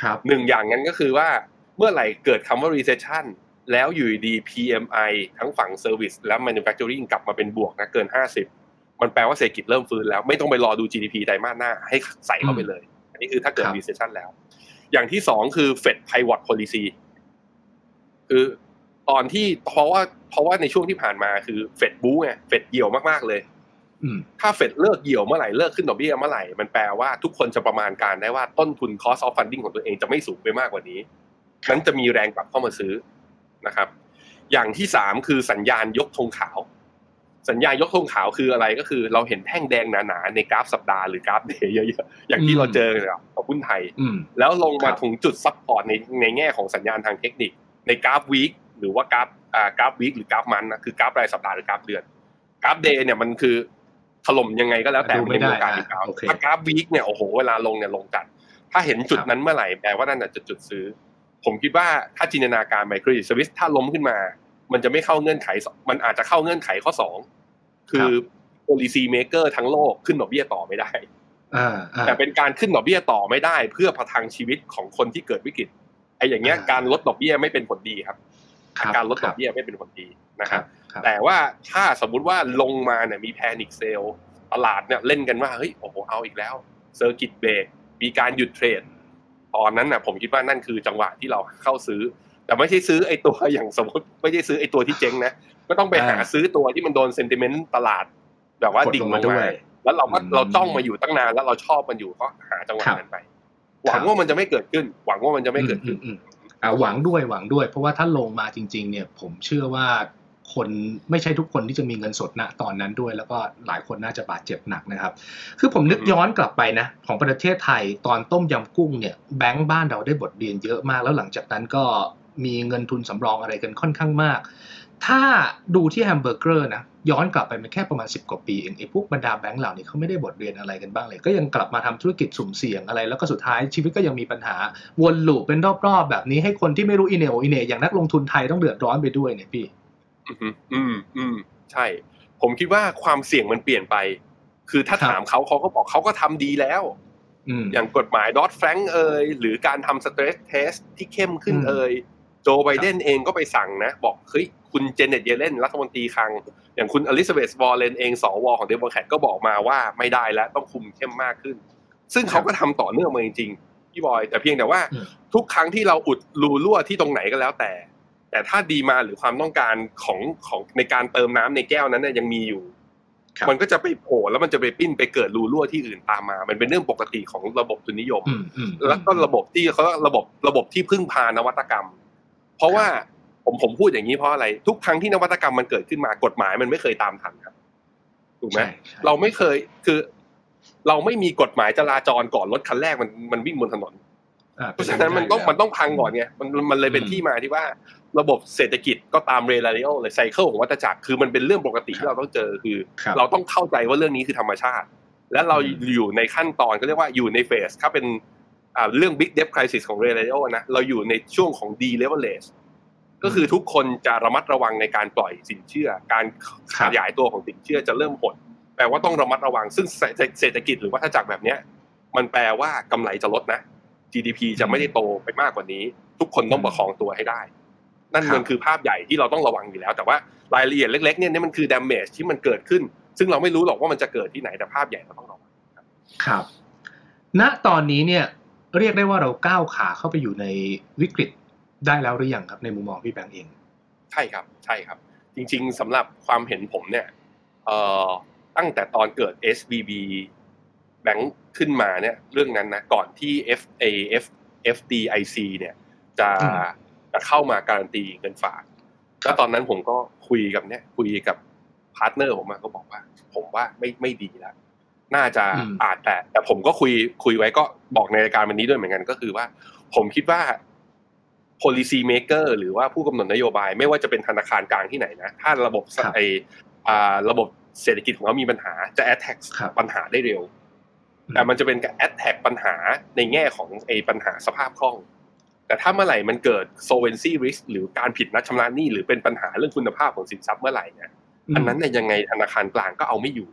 ครับหนึ่งอย่างนั้นก็คือว่าเมื่อไหร่เกิดคำว่า recession แล้วอยู่ดี PMI ทั้งฝั่ง service และ manufacturing กลับมาเป็นบวกนะเกิน 50 มันแปลว่าเศรษฐกิจเริ่มฟื้นแล้ว ไม่ต้องไปรอดู GDP ไตรมาสหน้าให้ใส่เข้าไปเลย อันนี้คือถ้าเกิด recession แล้ว อย่างที่สองคือ Fed pivot policy คือตอนที่เพราะว่าเพราะว่าในช่วงที่ผ่านมาคือเฟดบู๊ไงเฟดเหี่ยวมากๆเลย ถ้าเฟดเลิกเหี่ยวเมื่อไหร่เลิกขึ้นดอกเบี้ยเมื่อไหร่มันแปลว่าทุกคนจะประมาณการได้ว่าต้นทุน cost of funding ของตัวเองจะไม่สูงไปมากกว่านี้ นั้นจะมีแรงกลับเข้ามาซื้อนะครับ อย่างที่สามคือสัญญาณยกธงขาว สัญญาณยกธงขาวคืออะไรก็คือ เราเห็นแท่งแดงหนาๆในกราฟสัปดาห์หรือกราฟ day เยอะๆอย่างที่เราเจอกับหุ้นไทยแล้วลงมาถึงจุด support ในในแง่ของสัญญาณทางเทคนิค ในกราฟ week หรือว่ากราฟอ่ากราฟ week หรือกราฟ month นะคือกราฟรายสัปดาห์หรือกราฟเดือนกราฟ day เนี่ยมันคือ ถล่มยังไงก็แล้วแต่ไม่ได้โอกาสกราฟถ้ากราฟ week เนี่ยโอ้โหเวลาลงเนี่ยลงจัด ถ้าเห็นจุดนั้นเมื่อไหร่แปลว่านั่นจะจุดซื้อ ผมคิดว่าถ้าจินตนาการไมโครดิสวิสถ้าล้มขึ้นมา มันจะไม่เข้าเงื่อนไข มันอาจจะเข้าเงื่อนไขข้อสองคือ policy maker ทั้งโลกขึ้นดอกเบี้ยต่อไม่ได้แต่เป็นการขึ้นดอกเบี้ยต่อไม่ได้ เพื่อประทังชีวิตของคนที่เกิดวิกฤตไอ้อย่างเงี้ยการลดดอกเบี้ยไม่เป็นผลดีครับ การลดดอกเบี้ยไม่เป็นผลดีนะครับครับ แต่ว่าถ้าสมมุติว่าลงมาเนี่ยมีแพนิคเซลตลาดเนี่ยเล่นกันว่าเฮ้ยโอ้โหเอาอีกแล้ว circuit break มีการหยุด trade ตอนนั้นน่ะผมคิดว่านั่นคือจังหวะที่เราเข้าซื้อ แต่ไม่ใช่ซื้อไอ้ตัวอย่างสมมติไม่ใช่ซื้อไอ้ตัวที่เจ๊งนะก็ต้องไปหาอ่าซื้อตัวที่มันโดน sentiment ตลาด แบบว่าดิ่งลงมาแล้วเราก็อืมเราจ้องมาอยู่ตั้งนานแล้วเราชอบมันอยู่ก็หาจังหวะครับนั้นไป หวังว่ามันจะไม่เกิดขึ้น หวังว่ามันจะไม่เกิดขึ้นอืมอืมอืมอ่า หวังด้วยหวังด้วย เพราะว่าถ้าลงมาจริง ๆ เนี่ยผมเชื่อว่าคนไม่ใช่ทุกคนที่จะมีเงินสดณตอนนั้นด้วย แล้วก็หลายคนน่าจะบาดเจ็บหนักนะครับ คือผมนึกย้อนกลับไปนะ ของประเทศไทยตอนต้มยำกุ้งเนี่ยแบงก์บ้านเราได้บทเรียนเยอะมาก แล้วหลังจากนั้นก็มีเงินทุนสำรองอะไรกันค่อนข้างมาก ถ้าดูที่แฮมเบอร์เกอร์นะย้อนกลับไปมันแค่ประมาณ 10 กว่าปีเองไอ้พวกบรรดาแบงก์เหล่านี้เขาไม่ได้บทเรียนอะไรกันบ้างเลย ก็ยังกลับมาทำธุรกิจสุ่มเสี่ยงอะไร แล้วก็สุดท้ายชีวิตก็ยังมีปัญหาวน loop เป็นรอบๆแบบนี้ให้คนที่ไม่รู้อีโหน่อีเหน่ย่างนักลงทุนไทยต้องเดือดร้อนไปด้วยเนี่ยพี่ อืมอืมอืมใช่ ผมคิดว่าความเสี่ยงมันเปลี่ยนไป คือถ้าครับถามเขาเขาก็บอกเขาก็ทำดีแล้วอืมอย่างกฎหมายดอ t แฟรงเอยหรือการทำ stress test ที่เข้มขึ้นอืมเอย โจไบเดนเองก็ไปสั่งนะ บอกเฮ้ยคุณเจเน็ตเยเลนรัฐมนตรีคลัง อย่างคุณอลิซาเบธวอร์เรนเองสวของเดโมแครตก็บอกมาว่าไม่ได้แล้วต้องคุมเข้มมากขึ้น ซึ่งเขาก็ทำต่อเนื่องมาจริงๆพี่บอย แต่เพียงแต่ว่าอืมทุกครั้งที่เราอุดรูรั่วที่ตรงไหนก็แล้วแต่ แต่ถ้าดีมาหรือความต้องการของของในการเติมน้ำในแก้วนั้นเนี่ยยังมีอยู่ครับมันก็จะไปโผล่แล้วมันจะไปปิ้นไปเกิดรูรั่วที่อื่นตามมา มันเป็นเรื่องปกติของระบบทุนนิยมอืมอืมแล้วก็ระบบที่เขาเรียกระบบระบบที่พึ่งพานวัตกรรม เพราะว่าผมผมพูดอย่างนี้เพราะอะไร ทุกครั้งที่นวัตกรรมมันเกิดขึ้นมากฎหมายมันไม่เคยตามทันครับถูกไหมใช่ใช่เราไม่เคยคือ เราไม่มีกฎหมายจราจรก่อนรถคันแรกมันมันวิ่งบนถนนอ่เพราะฉะนั้นมันต้องมันต้องพังก่อนไงมันมันเลยเป็นอืมที่มาที่ว่า ระบบเศรษฐกิจก็ตามเรลาริโอเลยไซเคิลของวัฏจักรคือมันเป็นเรื่องปกติที่เราต้องเจอคือครับเราต้องเข้าใจว่าเรื่องนี้คือธรรมชาติ และเราอืมอยู่ในขั้นตอนก็เรียกว่าอยู่ในเฟสถ้าเป็นอ่า เรื่อง Big Debt Crisis ของ r e l a t i o นะเราอยู่ในช่วงของ deleverage ก็คือทุกคนจะระมัดระวังในการปล่อยสินเชื่อ การขยายตัวของสินเชื่อจะเริ่มหดแปลว่าต้องระมัดระวังซึ่งเศรษฐกิจหรือวัฏจักรแบบเนี้ย มันแปลว่ากำไรจะลดนะ GDP จะไม่ได้โตไปมากกว่านี้ ทุกคนต้องประคองตัวให้ได้ นั่นมันคือภาพใหญ่ที่เราต้องระวังอยู่แล้ว แต่ว่ารายละเอียดเล็กๆเนี่ยนี่มันคือ damage ที่มันเกิดขึ้น ซึ่งเราไม่รู้หรอกว่ามันจะเกิดที่ไหนแต่ภาพใหญ่เราต้องระวังครับ ณตอนนี้เนี่ย เรียกได้ว่าเราก้าวขาเข้าไปอยู่ในวิกฤตได้แล้วหรือยังครับในมุมมองพี่แบงค์เอง ใช่ครับใช่ครับ จริง ๆสำหรับความเห็นผมเนี่ยเอ่อตั้งแต่ตอนเกิด SBB แบงค์ขึ้นมาเนี่ยเรื่องนั้นนะก่อนที่ FA F FDIC เนี่ยจะอืมจะเข้ามาการันตีเงินฝากแล้วตอนนั้นผมก็คุยกับเนี่ยคุยกับ partner ผมมาก็บอกว่า ผมว่าไม่ไม่ดีแล้ว น่าจะอืมอาจแต่ แต่ผมก็คุยคุยไว้ก็บอกในรายการวันนี้ด้วยเหมือนกันก็คือว่า ผมคิดว่า policy maker หรือว่าผู้กำหนดนโยบาย ไม่ว่าจะเป็นธนาคารกลางที่ไหนนะ ถ้าระบบครับไออ่าระบบเศรษฐกิจของเขามีปัญหาจะ attack ครับปัญหาได้เร็ว แต่มันจะเป็นการ attack ปัญหาในแง่ของไอปัญหาสภาพคล่อง แต่ถ้าเมื่อไหร่มันเกิด solvency risk หรือการผิดนัดชำระหนี้หรือเป็นปัญหาเรื่องคุณภาพของสินทรัพย์เมื่อไหร่เนี่ยอันนั้นเนี่ยยังไงธนาคารกลางก็เอาไม่อยู่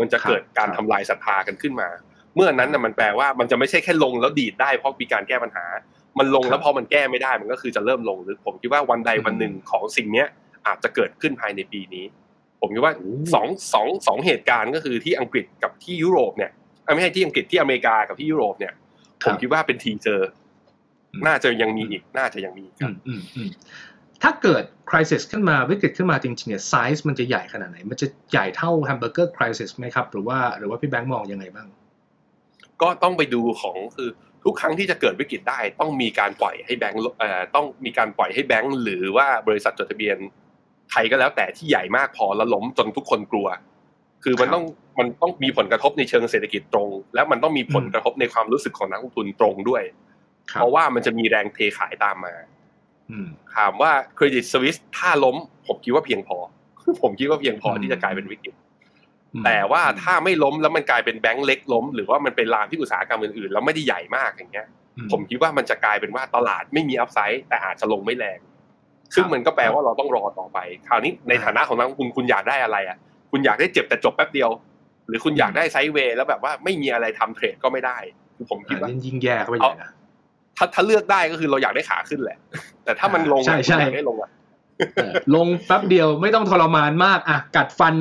มันจะเกิดการครับทำลายศรัทธากันขึ้นมา เมื่อนั้นน่ะมันแปลว่ามันจะไม่ใช่แค่ลงแล้วดีดได้เพราะมีการแก้ปัญหา มันลงแล้วพอมันแก้ไม่ได้มันก็คือจะเริ่มลงหรือผมคิดว่าวันใดวันหนึ่งของสิ่งเนี้ยอาจจะเกิดขึ้นภายในปีนี้ ผมคิดว่าสองสองสองเหตุการณ์ก็คือที่อังกฤษกับที่ยุโรปเนี่ยเอ้ยไม่ใช่ที่อังกฤษที่อเมริกากับที่ยุโรปเนี่ยคผรับมคิดว่าเป็นทีเจออืมน่าจะยังมีอีกน่าจะยังมีอีกคอืรับมอืมอืม ถ้าเกิด crisis ขึ้นมาวิกฤตขึ้นมาจริงๆเนี่ยไซส์มันจะใหญ่ขนาดไหน มันจะใหญ่เท่า hamburger crisis ไหมครับ หรือว่าหรือว่าพี่แบงค์มองยังไงบ้าง ก็ต้องไปดูของคือทุกครั้งที่จะเกิดวิกฤตได้ ต้องมีการปล่อยให้แบงก์เอ่อต้องมีการปล่อยให้แบงก์หรือว่าบริษัทจดทะเบียนใครก็แล้วแต่ที่ใหญ่มากพอแล้วล้มจนทุกคนกลัว คือมันครับต้องมันต้องมีผลกระทบในเชิงเศรษฐกิจตรง แล้วมันต้องมีผลกระทบในความรู้สึกของนักลงทุนตรงด้วยครัเพราะว่ามันจะมีแรงเทขายตามมาอืม ถามว่าเครดิตสวิสถ้าล้ม ผมคิดว่าเพียงพอ ผมคิดว่าเพียงพออืมที่จะกลายเป็นวิกฤตอืมแต่ว่าถ้าไม่ล้มแล้วมันกลายเป็นแบงก์เล็กล้ม หรือว่ามันเป็นลามที่อุตสาหกรรมอื่นๆแล้วไม่ได้ใหญ่มากอย่างเงี้ยอืผมคิดว่ามันจะกลายเป็นว่าตลาดไม่มีอัพไซด์แต่อาจจะลงไม่แรง ซึ่งมันก็แปลว่าเราต้องรอต่อไป คราวนี้ในฐานะของนักลงทุนคุณอยากได้อะไรอะ คุณอยากได้เจ็บแต่จบแป๊บเดียว หรือคุณอยากได้ไซด์เวย์แล้วแบบว่าไม่มีอะไรทำเทรดก็ไม่ได้คือผมคิดอ่าว่ายิ่งยิ่งแย่เข้าไปใหญ่นะ ถ้าถ้าเลือกได้ก็คือเราอยากได้ขาขึ้นแหละ แต่ถ้ามันลงใช่ใช่อยากได้ลงอะลงแป๊บเดียวไม่ต้องทรมานมากอะกัดฟัน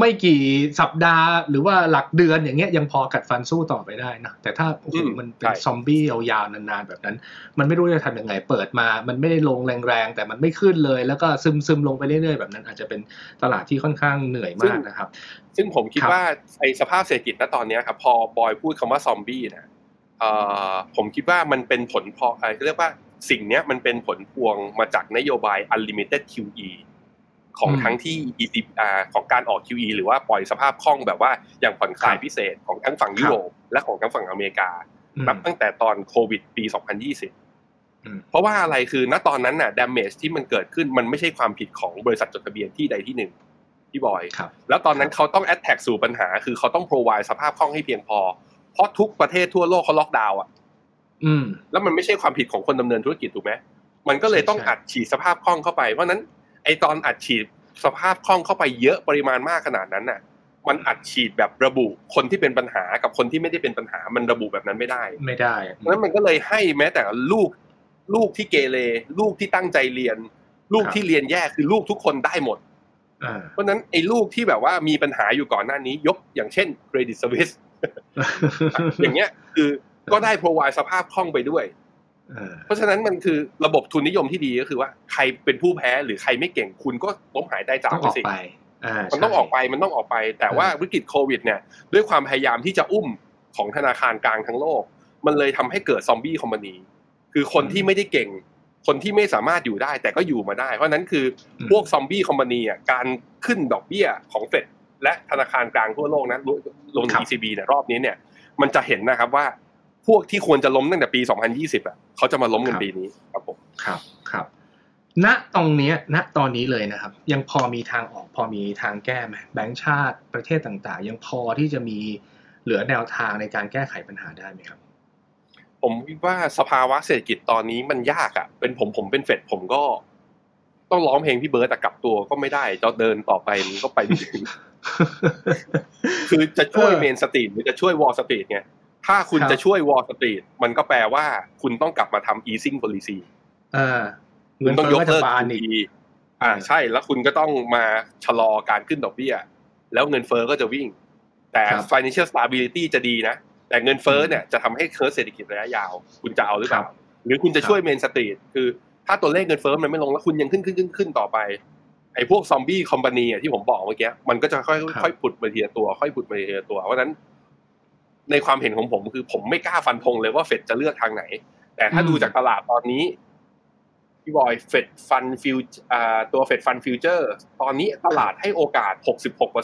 ไม่กี่สัปดาห์ หรือว่าหลักเดือนอย่างเงี้ยยังพอกัดฟันสู้ต่อไปได้นะแต่ถ้าโอ้โหมันเป็นซอมบี้ยาวๆนานๆแบบนั้น มันไม่รู้จะทำยังไงเปิดมา มันไม่ได้ลงแรงๆแต่มันไม่ขึ้นเลย แล้วก็ซึมๆลงไปเรื่อยๆแบบนั้น อาจจะเป็นตลาดที่ค่อนข้างเหนื่อยมากนะครับ ซึ่งผมคิดครับว่าไอสภาพเศรษฐกิจณตอนเนี้ยครับพอบอยพูดคำว่าซอมบี้นะเอ่อ ผมคิดว่ามันเป็นผลพออะไรเรียกว่าสิ่งเนี้ยมันเป็นผลพวงมาจากนโยบาย unlimited QE ของอืมทั้งที่ ECB อ่าของการออก QE หรือว่าปล่อยสภาพคล่องแบบว่าอย่างผ่อนคลายครับพิเศษของทั้งฝั่งยุโรปและของทั้งฝั่งอเมริกาอืมนับตั้งแต่ตอนโควิดปี 2020อืมเพราะว่าอะไรคือณตอนนั้นน่ะ damage ที่มันเกิดขึ้นมันไม่ใช่ความผิดของบริษัทจดทะเบียนที่ใดที่หนึ่งพี่บอยครับแล้วตอนนั้นเขาต้อง attack สู่ปัญหา คือเขาต้อง provide สภาพคล่องให้เพียงพอ เพราะทุกประเทศทั่วโลกเขาล็อกดาวน์อะอืมแล้วมันไม่ใช่ความผิดของคนดำเนินธุรกิจถูกไหมมันก็เลยต้องใช่อัดฉีดสภาพคล่องเข้าไป เพราะฉะนั้นไอตอนอัดฉีดสภาพคล่องเข้าไปเยอะปริมาณมากขนาดนั้นน่ะ มันอัดฉีดแบบระบุคนที่เป็นปัญหากับคนที่ไม่ได้เป็นปัญหา มันระบุแบบนั้นไม่ได้ ไม่ได้เพราะฉะนั้นมันก็เลยให้แม้แต่ลูกลูกที่เกเรลูกที่ตั้งใจเรียน ลูกที่เรียนแย่คือลูกทุกคนได้หมดอ่าเพราะฉะนั้นไอ้ลูกที่แบบว่ามีปัญหาอยู่ก่อนหน้านี้ยกอย่างเช่นเครดิตสวิส อย่างเงี้ยคือก็ได้ provide สภาพคล่องไปด้วยเออเพราะฉะนั้นมันคือระบบทุนนิยมที่ดีก็คือว่าใครเป็นผู้แพ้หรือใครไม่เก่งคุณก็ล้มหายได้จากต้องไปออกสิไปอ่ามันต้องใช่ออกไปมันต้องออกไป แต่ว่าวิกฤตโควิด เนี่ย ด้วยความพยายามที่จะอุ้มของธนาคารกลางทั้งโลก มันเลยทำให้เกิดซอมบี้คอมพานีคือคนที่ไม่ได้เก่ง คนที่ไม่สามารถอยู่ได้แต่ก็อยู่มาได้ เพราะฉะนั้นคือพวกซอมบี้คอมพานีอะการขึ้นดอกเบี้ยของเฟด และธนาคารกลางทั่วโลกนะรวมถึง ECB เนี่ยรอบนี้เนี่ยมันจะเห็นนะครับว่าพวกที่ควรจะล้มตั้งแต่ปี 2020อะเขาจะมาล้มกันปีนี้ครับผมครับครับณตรงเนี้ยณตอนนี้เลยนะครับ ยังพอมีทางออกพอมีทางแก้ไหมแบงก์ชาติประเทศต่างๆ ยังพอที่จะมีเหลือแนวทางในการแก้ไขปัญหาได้ไหมครับ ผมคิดว่าสภาวะเศรษฐกิจตอนนี้มันยากอะ เป็นผมผมเป็นเฟดผมก็ ต้องร้องเพลงพี่เบิร์ตแต่กลับตัวก็ไม่ได้จะเดินต่อไปมันก็ไปไม่ถึง คือจะช่วยเออ Main Street หรือจะช่วย Wall Street ไงถ้าคุณครับจะช่วย Wall Street มันก็แปลว่าคุณต้องกลับมาทำ easing policy อ่าคุเงิณนต้องเฟ้ยอกก็จะเลิกบานอีก QE อ่าใช่แล้วคุณก็ต้องมาชะลอการขึ้นดอกเบี้ย แล้วเงินเฟ้อก็จะวิ่ง แต่ครับ financial stability จะดีนะ แต่เงินเฟ้อเนี่ยจะทำให้ curve เศรษฐกิจระยะยาว คุณจะเอาหรือเปล่า หรือคุณจะช่วย Main Street คือถ้าตัวเลขเงินเฟ้อมันไม่ลงแล้วคุณยังขึ้นขึ้นขึ้นขึ้นต่อไป ไอ้พวก zombie company ที่ผมบอกเมื่อกี้มันก็จะค่อยครับค่อยผุดมาทีละตัว ค่อยผุดมาทีละตัว เพราะฉะนั้น ในความเห็นของผมคือผมไม่กล้าฟันธงเลยว่าเฟดจะเลือกทางไหน แต่ถ้าอืมดูจากตลาดตอนนี้พี่บอย Fed fund fu- อ่าตัว Fed fund futures ตอนนี้ตลาดให้โอกาส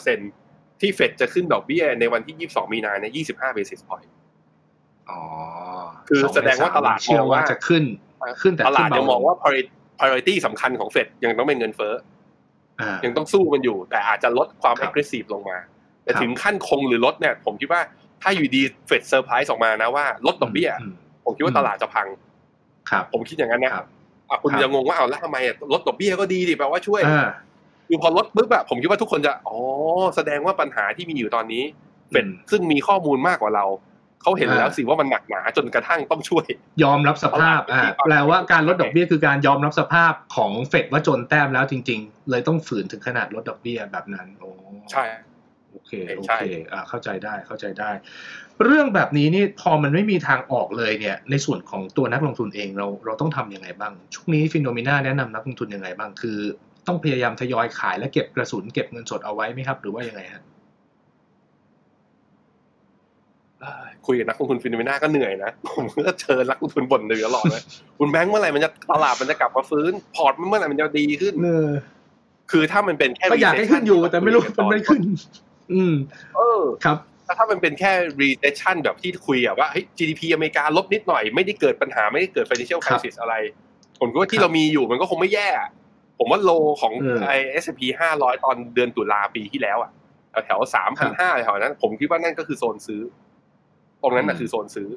66%ที่เฟดจะขึ้นดอกเบี้ยในวันที่ 22 มีนาเนี่ย25 basis point อ๋อ คือสในแสดงว่าสมตลาดเชื่อมองว่าว่าจะขึ้น ขึ้นแต่ตลาดขึ้นเบายังมองว่า priority- priority สำคัญของเฟดยังต้องเป็นเงินเฟ้ออ่า ยังต้องสู้มันอยู่ แต่อาจจะลดความครับ aggressive ลงมา แต่ครับถึงขั้นคงหรือลดเนี่ย ผมคิดว่าถ้าอยู่ดีๆเฟดเซอร์ไพรส์ออกมานะว่าลดดอกเบี้ยผมคิดว่าอืมตลาดจะพังครับผมคิดอย่างนั้นนะครับอะคุณครับจะงงว่าเอาแล้วทำไมอะลดดอกเบี้ยก็ดีดิแปลว่าช่วยอ่าคือพอลดปุ๊บอะผมคิดว่าทุกคนจะอ๋อแสดงว่าปัญหาที่มีอยู่ตอนนี้เฟดอืมซึ่งมีข้อมูลมากกว่าเรา เขาเห็นอ่าแล้วสิว่ามันหนักหนาจนกระทั่งต้องช่วย ยอมรับสภาพอ่าแปลว่าการลดดอกเบี้ยคือการยอมรับสภาพของเฟดว่าจนแต้มแล้วจริง ๆ เลยต้องฝืนถึงขนาดลดดอกเบี้ยแบบนั้นโอ้ใช่โอเคโอใช่เคอ่าเข้าใจได้เข้าใจได้ เรื่องแบบนี้นี่พอมันไม่มีทางออกเลยเนี่ย ในส่วนของตัวนักลงทุนเองเราเราต้องทำยังไงบ้าง ช่วงนี้ฟิโนเมนาแนะนำนักลงทุนยังไงบ้างคือ ต้องพยายามทยอยขายและเก็บกระสุนเก็บเงินสดเอาไว้ไหมครับ หรือว่ายังไงฮะ คุยกับนักลงทุนฟิโนเมนาก็เหนื่อยนะ ผมก็เชิญนักลงทุนบ่นเลยตลอดเลยคุณแบงค์เมื่อไหร่มันจะตลาดมันจะกลับมาฟื้น พอร์ตมันเมื่อไหร่มันจะดีขึ้นเออคือถ้ามันเป็นแค่ก็อยากให้ขึ้นอยู่ แต่ไม่รู้มันไม่ขึ้น อืม เออครับถ้าถ้ามันเป็นแค่ recession แบบที่คุยอะว่าเฮ้ย GDP อเมริกาลบนิดหน่อยไม่ได้เกิดปัญหาไม่ได้เกิด financial ครับ crisis อะไร ผมก็ว่าครัที่บเรามีอยู่มันก็คงไม่แย่ ผมว่าโลของเออไอ S&P 500ตอนเดือนตุลาปีที่แล้วอะแถวสามพันห้าแถวนั้น ผมคิดว่านั่นก็คือโซนซื้อ ตรงนั้นน่ะอืมคือโซนซื้อ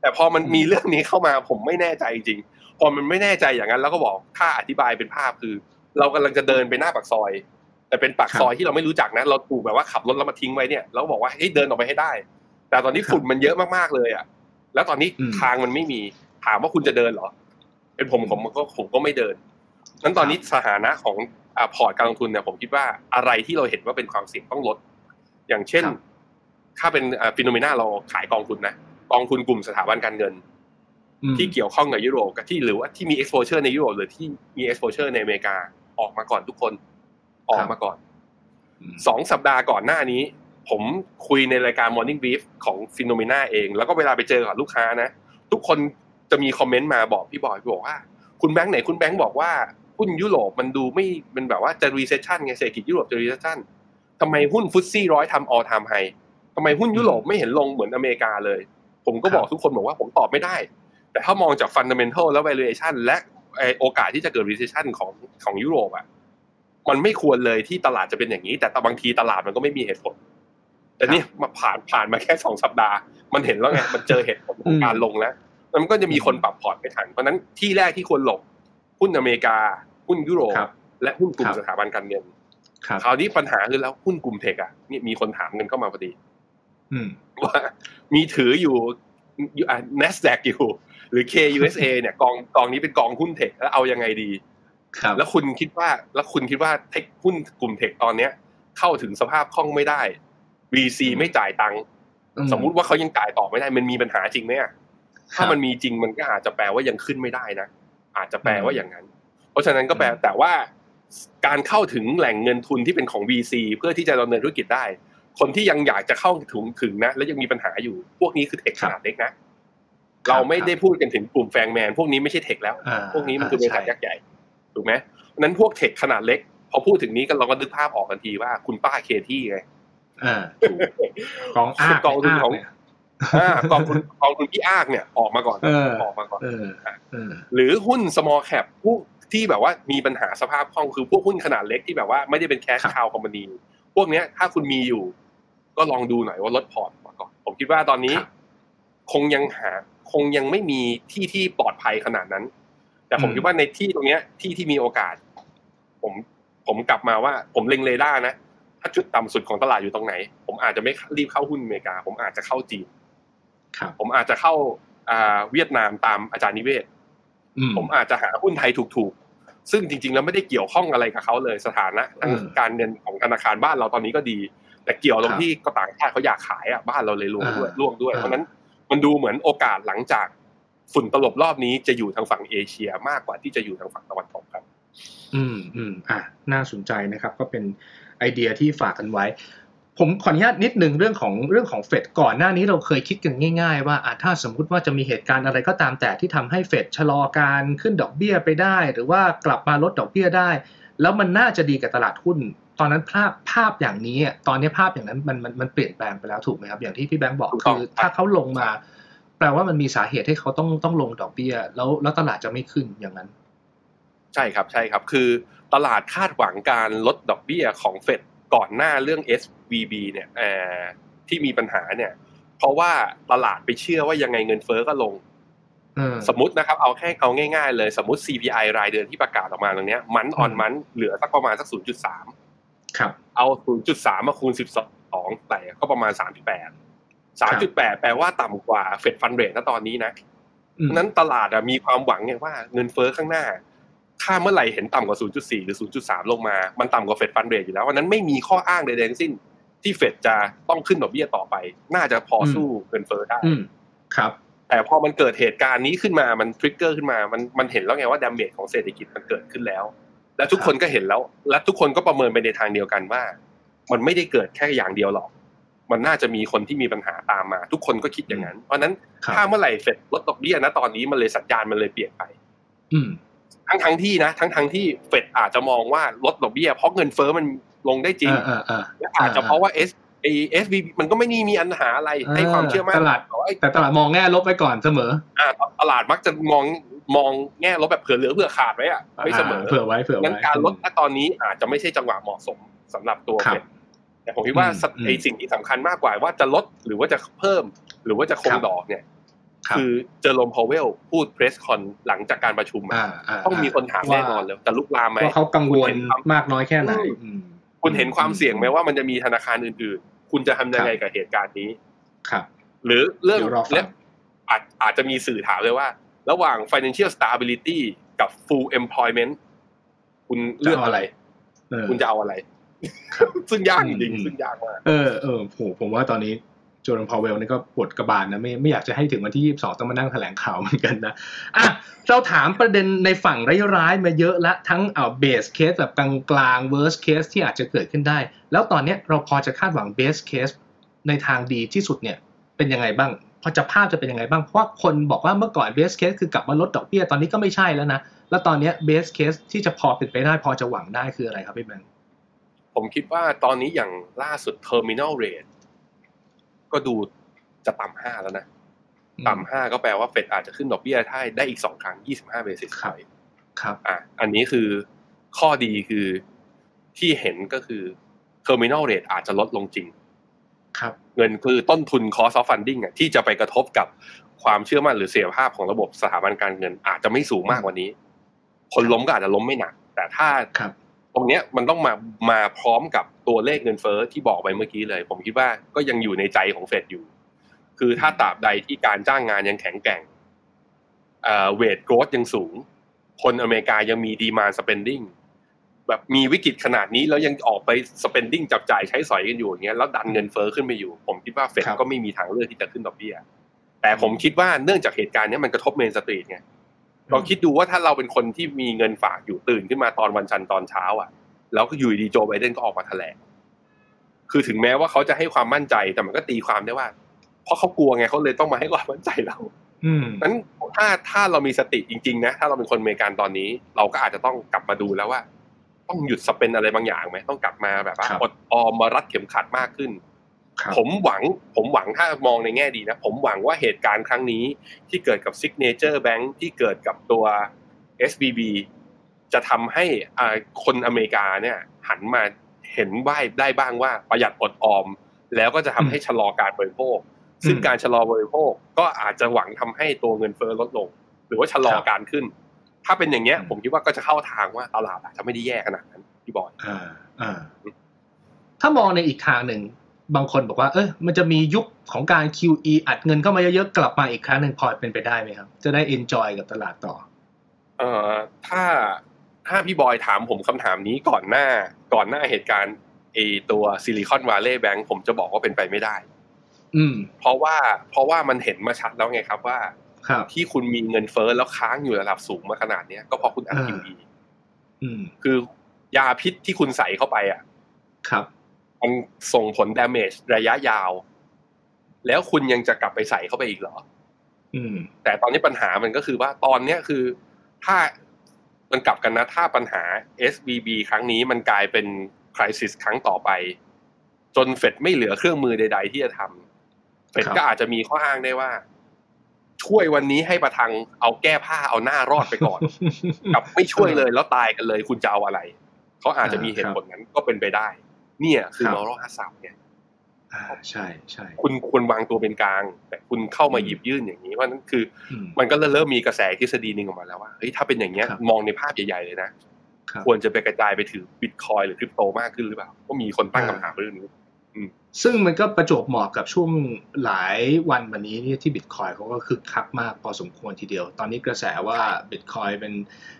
แต่พอมันอืมมีเรื่องนี้เข้ามาผมไม่แน่ใจจริง พอมันไม่แน่ใจอย่างนั้นแล้วก็บอกถ้าอธิบายเป็นภาพคือ เรากำลังจะเดินไปหน้าปากซอย แต่เป็นปากซอยที่เราไม่รู้จักนะเราถูกแบบว่าขับรถแล้วมาทิ้งไว้เนี่ยแล้วก็บอกว่าเฮ้ยเดินออกไปให้ได้ แต่ตอนนี้ฝุ่นมันเยอะมากๆเลยอะ แล้วตอนนี้อืมทางมันไม่มีถามว่าคุณจะเดินเหรอ เป็นผมผมก็ผมก็ไม่เดินนั้นตอนนี้สถานะของอพอร์ตการลงทุนเนี่ยผมคิดว่าอะไรที่เราเห็นว่าเป็นความเสี่ยงต้องลด อย่างเช่น ถ้าเป็นฟิโนเมนาเราขายกองทุนนะกองทุนกลุ่มสถาบันการเงิน ที่เกี่ยวข้องกับยุโรปกับที่หรือว่าที่มี exposure ในยุโรปหรือที่มี exposure ในอเมริกาออกมาก่อนทุกคน ออกมาก่อนสองสัปดาห์ก่อนหน้านี้ ผมคุยในรายการ Morning Brief ของ FINNOMENA เอง แล้วก็เวลาไปเจอกับลูกค้านะ ทุกคนจะมี comment มาบอกพี่บอยพี่บอยว่า คุณแบงค์ไหนคุณแบงค์บอกว่าหุ้นยุโรปมันดูไม่เป็นแบบว่าจะ recession ไงเศรษฐกิจยุโรปจะ recession ทำไมหุ้น FTSE ร้อยทำ all time high ทำไมหุ้นยุโรปไม่เห็นลงเหมือนอเมริกาเลย ผมก็บอกทุกคนบอกว่าผมตอบไม่ได้ แต่ถ้ามองจาก fundamental และ valuation และโอกาสที่จะเกิด recession ของของยุโรปอะมันไม่ควรเลยที่ตลาดจะเป็นอย่างนี้ แต่บางทีตลาดมันก็ไม่มีเหตุผล แต่นี่มาผ่านผ่านมาแค่สองสัปดาห์ มันเห็นแล้วไงมันเจอเหตุผลของการลงแล้วมันก็จะมีคนปรับพอร์ตไปทันเพราะนั้นที่แรกที่ควรหลบหุ้นอเมริกาหุ้นยุโรปและหุ้นกลุ่มสถาบันการเงินคราวนี้ปัญหาคือแล้วหุ้นกลุ่มเทคอะนี่มีคนถามกันเข้ามาพอดี ว่ามีถืออยู่อ่า NASDAQ อยู่ หรือ KUSA เนี่ยกองกองนี้เป็นกองหุ้นเทคแล้วเอายังไงดีแล้วคุณคิดว่าแล้วคุณคิดว่าเทคหุ้นกลุ่มเทคตอนเนี้ย เข้าถึงสภาพคล่องไม่ได้ VC ไม่จ่ายตังค์สมมุติว่าเขายังจ่ายต่อไม่ได้ มันมีปัญหาจริงไหมอะถ้ามันมีจริงมันก็อาจจะแปลว่ายังขึ้นไม่ได้นะอาจจะแปลว่าอย่างนั้น เพราะฉะนั้นก็แปลแต่ว่าการเข้าถึงแหล่งเงินทุนที่เป็นของ VC เพื่อที่จะดำเนินธุรกิจได้ คนที่ยังอยากจะเข้าถึงถึงนะ แล้วยังมีปัญหาอยู่ พวกนี้คือเทคขนาดเล็กนะ เราไม่ได้พูดกันถึงกลุ่มแฟงแมน พวกนี้ไม่ใช่เทคแล้ว พวกนี้มันคือบริษัทยักษ์ใหญ่ถูกไหมนั้นพวกเทคขนาดเล็ก พอพูดถึงนี้ก็เราก็นึกภาพออกทันทีว่า คุณป้าเคที่ไงกองอ้ากองทุนของกองทุนกองทุนพี่อากเนี่ยออกมาก่อนออกมาก่อนหรือหุ้น small cap ผู้ที่แบบว่ามีปัญหาสภาพคล่องคือพวกหุ้นขนาดเล็กที่แบบว่าไม่ได้เป็นแคชคาวคอมพานีพวกเนี้ยถ้าคุณมีอยู่ ก็ลองดูหน่อยว่าลดพอร์ตมาก่อน ผมคิดว่าตอนนี้ คงยังหา คงยังไม่มีที่ที่ปลอดภัยขนาดนั้น แต่ผมคิดว่าในที่ตรงเนี้ยที่ที่มีโอกาส ผมผมกลับมาว่า ผมเล็งเรดาร์นะถ้าจุดต่ำสุดของตลาดอยู่ตรงไหน ผมอาจจะไม่รีบเข้าหุ้นอเมริกา ผมอาจจะเข้าจีนผมอาจจะเข้าอ่าเวียดนามตามอาจารย์นิเวศน์ ผมอาจจะหาหุ้นไทยถูกๆ ซึ่งจริงๆแล้วไม่ได้เกี่ยวข้องอะไรกับเขาเลยสถานะทางการเงินของธนาคารบ้านเราตอนนี้ก็ดี แต่เกี่ยวตรงที่ก็ต่างชาติเขาอยากขายอะบ้านเราเลยร่วงด้วยร่วงด้วยเพราะนั้นมันดูเหมือนโอกาสหลังจากฝุ่นตลบรอบนี้จะอยู่ทางฝั่งเอเชียมากกว่าที่จะอยู่ทางฝั่งตะวันตกครับ อืมอืมอะน่าสนใจนะครับ ก็เป็นไอเดียที่ฝากกันไว้ ผมขออนุญาตนิดหนึ่งเรื่องของเรื่องของเฟดก่อนหน้านี้เราเคยคิดกันง่าย ๆ ว่าถ้าสมมุติว่าจะมีเหตุการณ์อะไรก็ตามแต่ที่ทำให้เฟดชะลอการขึ้นดอกเบี้ยไปได้ หรือว่ากลับมาลดดอกเบี้ยได้ แล้วมันน่าจะดีกับตลาดหุ้น ตอนนั้นภาพภาพอย่างนี้ตอนนี้ภาพอย่างนั้นมันมันมันเปลี่ยนแปลงไปแล้วถูกไหมครับ อย่างที่พี่แบงค์บอกคือถ้าเขาลงมา แปลว่ามันมีสาเหตุให้เขาต้องต้องลงดอกเบี้ย แล้วแล้วตลาดจะไม่ขึ้นอย่างนั้น ใช่ครับใช่ครับ คือตลาดคาดหวังการลดดอกเบี้ยของเฟดก่อนหน้าเรื่อง SVB เนี่ยที่มีปัญหาเนี่ย เพราะว่าตลาดไปเชื่อว่ายังไงเงินเฟ้อก็ลงสมมตินะครับเอาแค่เอาง่ายๆเลย สมมติ CPI รายเดือนที่ประกาศออกมาตรงนี้มันออนมันเหลือสักประมาณสัก 0.3 ครับ เอา 0.3 มาคูณ 12 แต่ก็ประมาณ 3.8 3.8 แปลว่าต่ำกว่าเฟดฟันเรทณตอนนี้นะนั้นตลาดมีความหวังไงว่าเงินเฟ้อข้างหน้า ถ้าเมื่อไหร่เห็นต่ำกว่า 0.4 หรือ 0.3 ลงมา มันต่ำกว่าเฟดฟันเรทอยู่แล้ววันนั้นไม่มีข้ออ้างใดๆทั้งสิ้น ที่เฟดจะต้องขึ้นดอกเบี้ยต่อไป น่าจะพอสู้เงินเฟ้อได้ครับแต่พอมันเกิดเหตุการณ์นี้ขึ้นมา มัน trigger ขึ้นมา มันมันเห็นแล้วไงว่า damage ของเศรษฐกิจมันเกิดขึ้นแล้ว และทุกคนก็เห็นแล้ว และทุกคนก็ประเมินไปในทางเดียวกันว่า มันไม่ได้เกิดแค่อย่างเดียวหรอก มันน่าจะมีคนที่มีปัญหาตามมา ทุกคนก็คิดอย่างนั้น เพราะนั้นถ้าเมื่อไหร่เฟดลดดอกเบี้ยนะตอนนี้มันเลยสัญญาณมันเลยเปลี่ยนไป อืทั้งทั้งที่นะ ทั้งทั้งที่เฟดอาจจะมองว่าลดดอกเบี้ยเพราะเงินเฟ้อมันลงได้จริงและอาจจะเพราะว่า SVB มันก็ไม่นี่มีอันหาอะไรให้ความเชื่อมั่นตลาดแต่ตลาดมองแง่ลบไปก่อนเสมออ่าตลาดมักจะมอง มองแง่ลบแบบเผื่อเหลือเผื่อขาดไว้อะไม่เสมอเผื่อไว้เผื่อไว้งั้นการลดณตอนนี้อาจจะไม่ใช่จังหวะเหมาะสมสำหรับตัวเฟดแต่ผมคิดว่าไอ้สิ่งที่สำคัญมากกว่าว่าจะลดหรือว่าจะเพิ่ม หรือว่าจะคงดอกเนี่ยคือเจอร์โรมพาวเวลพูด press con หลังจากการประชุมต้องมีคนถามแน่นอนเลยแต่ลุกลามไหมว่าเขากังวลมากน้อยแค่ไหนคุณเห็นความเสี่ยงไหมว่ามันจะมีธนาคารอื่นๆ คุณจะทำยังไงกับเหตุการณ์นี้ครับ หรือเรื่องเรื่องอาจอาจจะมีสื่อถามเลยว่า ระหว่าง financial stability กับ full employment คุณเลือกอะไร คุณจะเอาอะไร ซึ่งยากจริงซึ่งยากมากเออเออโหผมว่าตอนนี้โจนพาวเวลนี่ก็ปวดกระบาลนะไม่ไม่อยากจะให้ถึงวันที่ยี่สองต้องมานั่งแถลงข่าวเหมือนกันนะอะเราถามประเด็นในฝั่งร้ายๆมาเยอะละทั้งเอา base case แบบกลางกลาง worst case ที่อาจจะเกิดขึ้นได้ แล้วตอนนี้เราพอจะคาดหวัง best case ในทางดีที่สุดเนี่ยเป็นยังไงบ้าง พอจะภาพจะเป็นยังไงบ้าง เพราะว่าคนบอกว่าเมื่อก่อน best case คือกลับมาลดดอกเบี้ยตอนนี้ก็ไม่ใช่แล้วนะ แล้วตอนนี้ best case ที่จะพอเป็นไปได้พอจะหวังได้คืออะไรครับพี่แบงค์ผมคิดว่าตอนนี้อย่างล่าสุด terminal rate ก็ดูจะต่ำห้าแล้วนะ ต่ำห้าก็แปลว่าเฟดอาจจะขึ้นดอกเบี้ยได้ได้อีกสองครั้งยี่สิบห้าเบสิสพอยต์ครับ อะ อันนี้คือข้อดีคือที่เห็นก็คือ terminal rate อาจจะลดลงจริงครับ เงินคือต้นทุน cost of funding อะที่จะไปกระทบกับความเชื่อมั่นหรือเสียภาพของระบบสถาบันการเงินอาจจะไม่สูงมากกว่านี้ คนล้มก็อาจจะล้มไม่หนัก แต่ถ้าตรงเนี้ยมันต้องมามาพร้อมกับตัวเลขเงินเฟ้อที่บอกไปเมื่อกี้เลย ผมคิดว่าก็ยังอยู่ในใจของเฟดอยู่ คือถ้าตราบใดที่การจ้างงานยังแข็งแกร่ง wage growth ยังสูง คนอเมริกายังมี demand spending แบบมีวิกฤตขนาดนี้แล้วยังออกไป spending จับจ่ายใช้สอยกันอยู่อย่างเงี้ยแล้วดันเงินเฟ้อขึ้นไปอยู่ ผมคิดว่าเฟดก็ไม่มีทางเลือกที่จะขึ้นดอกเบี้ยแต่ผมคิดว่าเนื่องจากเหตุการณ์นี้มันกระทบ Main Street ไงเราคิดดูว่าถ้าเราเป็นคนที่มีเงินฝากอยู่ตื่นขึ้นมาตอนวันจันทร์ตอนเช้า อะ แล้วก็อยู่ดีโจไบเดนก็ออกมาแถลงคือถึงแม้ว่าเขาจะให้ความมั่นใจแต่มันก็ตีความได้ว่า เพราะเขากลัวไงเขาเลยต้องมาให้ความมั่นใจเราอืมนั้นถ้าถ้าเรามีสติจริง ๆ นะ ถ้าเราเป็นคนอเมริกันตอนนี้ เราก็อาจจะต้องกลับมาดูแล้วว่า ต้องหยุดสเปนอะไรบางอย่างไหมต้องกลับมาแบบว่าอดออมมารัดเข็มขัดมากขึ้นผมหวังผมหวังถ้ามองในแง่ดีนะ ผมหวังว่าเหตุการณ์ครั้งนี้ที่เกิดกับ Signature Bank ที่เกิดกับตัว SBB จะทำให้คนอเมริกาเนี่ย หันมาเห็นว่าได้บ้างว่าประหยัดอดออม แล้วก็จะทำให้ชะลอการบริโภค ซึ่งการชะลอบริโภคก็อาจจะหวังทำให้ตัวเงินเฟ้อลดลง หรือว่าชะลอการขึ้น ถ้าเป็นอย่างเงี้ย ผมคิดว่าก็จะเข้าทางว่าตลาดอาจจะไม่ได้แย่ขนาดนั้นพี่บอยอ่าอ่าถ้ามองในอีกทางหนึ่งบางคนบอกว่า เออมันจะมียุคของการ QE อัดเงินเข้ามาเยอะๆกลับมาอีกครั้งหนึ่งพอเป็นไปได้ไหมครับ จะได้ enjoy กับตลาดต่อ เอ่อถ้าถ้าพี่บอยถามผมคำถามนี้ก่อนหน้า ก่อนหน้าเหตุการณ์เอตัว Silicon Valley Bank ผมจะบอกว่าเป็นไปไม่ได้ อืม เพราะว่าเพราะว่ามันเห็นมาชัดแล้วไงครับว่า ที่คุณมีเงินเฟ้อแล้วค้างอยู่ระดับสูงมาขนาดเนี้ยก็เพราะคุณอัด QE คือยาพิษที่คุณใส่เข้าไปอะ ครับ มันส่งผล damage ระยะยาว แล้วคุณยังจะกลับไปใส่เข้าไปอีกเหรอ อืม แต่ตอนนี้ปัญหามันก็คือว่าตอนเนี้ยคือ ถ้ามันกลับกันนะ ถ้าปัญหา SBB ครั้งนี้มันกลายเป็นคริสิสครั้งต่อไป จนเฟดไม่เหลือเครื่องมือใด ๆ ที่จะทำเฟดก็อาจจะมีข้ออ้างได้ว่า ช่วยวันนี้ให้ประทังเอาแก้ผ้าเอาหน้ารอดไปก่อน กับไม่ช่วยเลยแล้วตายกันเลยคุณจะเอาอะไรเขาอาจจะมีเหตุผลนั้นก็เป็นไปได้ เนี่ยคือมอรัลฮัสซับเนี่ยใช่ใช่คุณควรวางตัวเป็นกลาง แต่คุณเข้ามาหยิบยื่นอย่างนี้เพราะนั้นคือ มันก็เริ่มมีกระแสทฤษฎีหนึ่งออกมาแล้วว่าเฮ้ยถ้าเป็นอย่างเงี้ยมองในภาพใหญ่ๆเลยนะควรจะไปกระจายไปถือบิตคอยหรือคริปโตมากขึ้นหรือเปล่าก็มีคนตั้งคำถามเรื่องนี้ ซึ่งมันก็ประจบเหมาะกับช่วงหลายวันวันนี้นี่ที่บิตคอยเขาก็คึกคักมากพอสมควรทีเดียว ตอนนี้กระแสว่าบิตคอยเป็น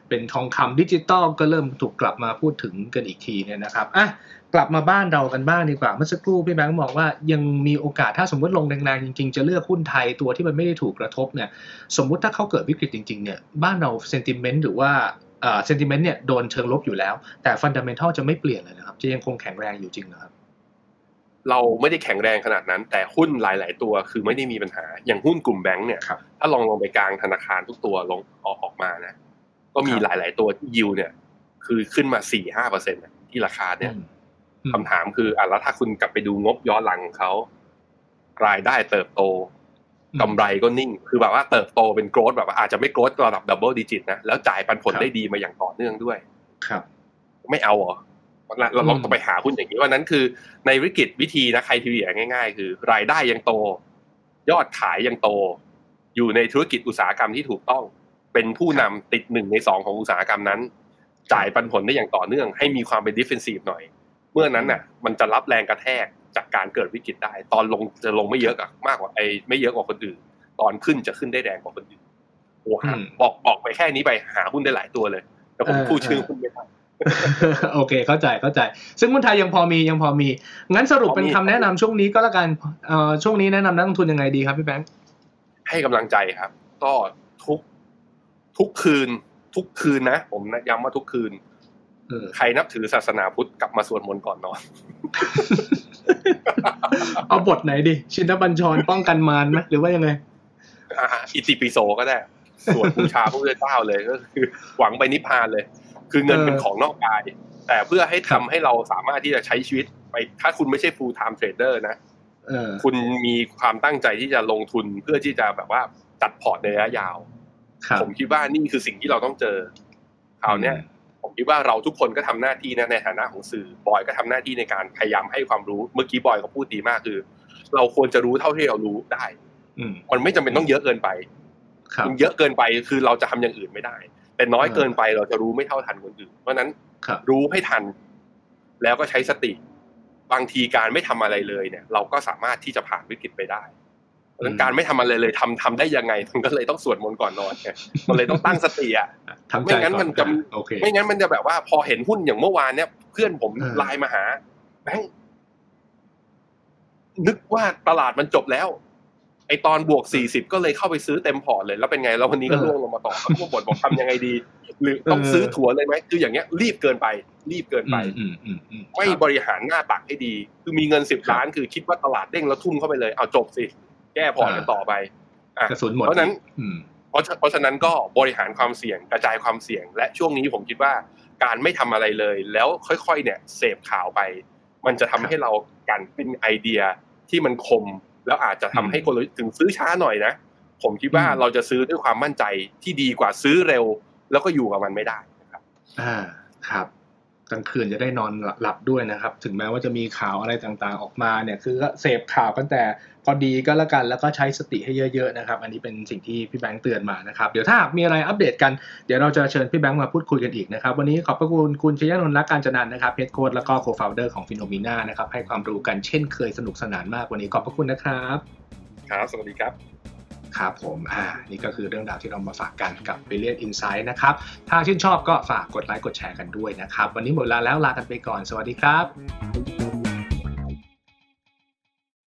เป็นทองคำดิจิตอลก็เริ่มถูกกลับมาพูดถึงกันอีกทีเนี่ยนะครับอะกลับมาบ้านเรากันบ้างดีกว่า เมื่อสักครู่พี่แบงค์บอกว่ายังมีโอกาสถ้าสมมติลงแรงๆจริงๆ จะเลือกหุ้นไทยตัวที่มันไม่ได้ถูกกระทบเนี่ยสมมุติถ้าเขาเกิดวิกฤตจริงๆเนี่ยบ้านเราเซนติเมนต์หรือว่าเซนติเมนต์เนี่ยโดนเชิงลบอยู่แล้ว แต่ฟันดัมเมนทัลจะไม่เปลี่ยนเลยนะครับจะยังคงแข็งแรงอยู่จริงนะครับ เราไม่ได้แข็งแรงขนาดนั้น แต่หุ้นหลาย ๆ ตัวคือไม่ได้มีปัญหา อย่างหุ้นกลุ่มแบงก์เนี่ยถ้าลองลงไปกลางธนาคารทุกตัวลงออกออกมานะก็มีหลาย ๆ ตัวที่ยิวเนี่ย คือขึ้นมาสี่ห้าเปอร์เซ็นต์ที่ราคาเนี่ยคำถามคืออะแล้วถ้าคุณกลับไปดูงบย้อนหลังของเขารายได้เติบโตกำไรก็นิ่ง คือแบบว่าเติบโตเป็น growth แบบอาจจะไม่ growth ระดับ double digit นะ แล้วจ่ายปันผลได้ดีมาอย่างต่อเนื่องด้วย ครับ ไม่เอาเหรอ เราลองต้องไปหาหุ้นอย่างนี้ว่านั้นคือในวิกฤตวิธีนะ criteria ง่าย ๆ คือ รายได้ยังโต ยอดขายยังโต อยู่ในธุรกิจอุตสาหกรรมที่ถูกต้อง เป็นผู้นำติดหนึ่งในสองของอุตสาหกรรมนั้น จ่ายปันผลได้อย่างต่อเนื่อง ให้มีความเป็น defensive หน่อย เมื่อนั้นน่ะ มันจะรับแรงกระแทกจากการเกิดวิกฤตได้ ตอนลงจะลงไม่เยอะกับมากกว่าไอ้ไม่เยอะกว่าคนอื่น ตอนขึ้นจะขึ้นได้แรงกว่าคนอื่นโอ้หาบอกบอกไปแค่นี้ไปหาหุ้นได้หลายตัวเลยแต่ผมพูดชื่อหุ้นไม่ได้ โอเค เข้าใจเข้าใจ ซึ่งหุ้นไทยยังพอมียังพอมี งั้นสรุปเป็นคำแนะนำช่วงนี้ก็แล้วกันเอ่อช่วงนี้แนะนำนักลงทุนยังไงดีครับพี่แบงค์ให้กำลังใจครับ ก็ทุกทุกคืน ทุกคืนนะ ผมย้ำว่าทุกคืนใครนับถือศาสนาพุทธกลับมาสวดมนต์ก่อนนอน เอาบทไหนดิ ชินบัญชรป้องกันมารไหมหรือว่ายังไงอิติปิโสก็ได้ สวดบูชาพระพุทธเจ้าเลยก็คือ หวังไปนิพพานเลย คือเงินเป็นของนอกกาย แต่เพื่อให้ทำให้เราสามารถที่จะใช้ชีวิตไปถ้าคุณไม่ใช่ full time trader นะคุณมีความตั้งใจที่จะลงทุนเพื่อที่จะแบบว่าจัดพอร์ตในระยะยาว ผมคิดว่านี่คือสิ่งที่เราต้องเจอคราวเนี้ยผมคิดว่าเราทุกคนก็ทำหน้าที่นะในฐานะของสื่อบอยก็ทำหน้าที่ในการพยายามให้ความรู้ เมื่อกี้บอยเขาพูดดีมากคือ เราควรจะรู้เท่าที่เรารู้ได้มันไม่จำเป็นต้องเยอะเกินไปมันเยอะเกินไปคือเราจะทำอย่างอื่นไม่ได้ แต่น้อยเกินไปเราจะรู้ไม่เท่าทันคนอื่น เพราะนั้นรู้ให้ทัน แล้วก็ใช้สติ บางทีการไม่ทำอะไรเลยเนี่ย เราก็สามารถที่จะผ่านวิกฤตไปได้เพราะนั้นการไม่ทำอะไรเลยทำทำได้ยังไงมันก็เลยต้องสวดมนต์ก่อนนอนไงมันเลยต้องตั้งสติอะไม่งั้นมันจะไม่งั้นมันจะแบบว่าพอเห็นหุ้นอย่างเมื่อวานเนี่ย เพื่อนผมไลน์มาหาแบงค์นึกว่าตลาดมันจบแล้ว ไอตอนบวกสี่สิบก็เลยเข้าไปซื้อเต็มพอร์ตเลย แล้วเป็นไงแล้ววันนี้ก็ร่วงลงมาต่อเขาบอกบอกทำยังไงดี หรือต้องซื้อถั่วเลยไหมคืออย่างเงี้ยรีบเกินไป รีบเกินไปไม่บริหารหน้าตักให้ดี คือมีเงินสิบล้าน คือคิดว่าตลาดเด้งแล้วทุ่มเข้าไปเลยเอาจบสิ แก้พอร์ตกันต่อไปกระสุนหมดเพราะนั้นเพราะเพราะฉะนั้นก็บริหารความเสี่ยงกระจายความเสี่ยง และช่วงนี้ผมคิดว่าการไม่ทำอะไรเลย แล้วค่อยๆ เนี่ยเสพข่าวไป มันจะทำให้เรากันเป็นไอเดียที่มันคม แล้วอาจจะทำให้คนถึงซื้อช้าหน่อยนะ ผมคิดว่าเราจะซื้อด้วยความมั่นใจที่ดีกว่าซื้อเร็ว แล้วก็อยู่กับมันไม่ได้นะครับ อ่าครับกลางคืนจะได้นอนหลับด้วยนะครับ ถึงแม้ว่าจะมีข่าวอะไรต่างๆออกมาเนี่ย คือก็เสพข่าวกันแต่ พอดีก็แล้วกันแล้วก็ใช้สติให้เยอะๆนะครับ อันนี้เป็นสิ่งที่พี่แบงค์เตือนมานะครับ เดี๋ยวถ้ามีอะไรอัปเดตกันเดี๋ยวเราจะเชิญพี่แบงค์มาพูดคุยกันอีกนะครับ วันนี้ขอบพระคุณคุณชยนนท์รักกาญจนันท์นะครับ Head Coach แล้วก็ Co-founder ของ FINNOMENA นะครับให้ความรู้กันเช่นเคยสนุกสนานมากวันนี้ขอบพระคุณนะครับครับสวัสดีครับครับผมอ่านี่ก็คือเรื่องราวที่เรามาฝากกันกับ b r i l l i a n t Insight นะครับ ถ้าชื่นชอบก็ฝากกดไลค์กดแชร์กันด้วยนะครับ วันนี้หมดเวลาแล้วลากันไปก่อน สวัสดีครับ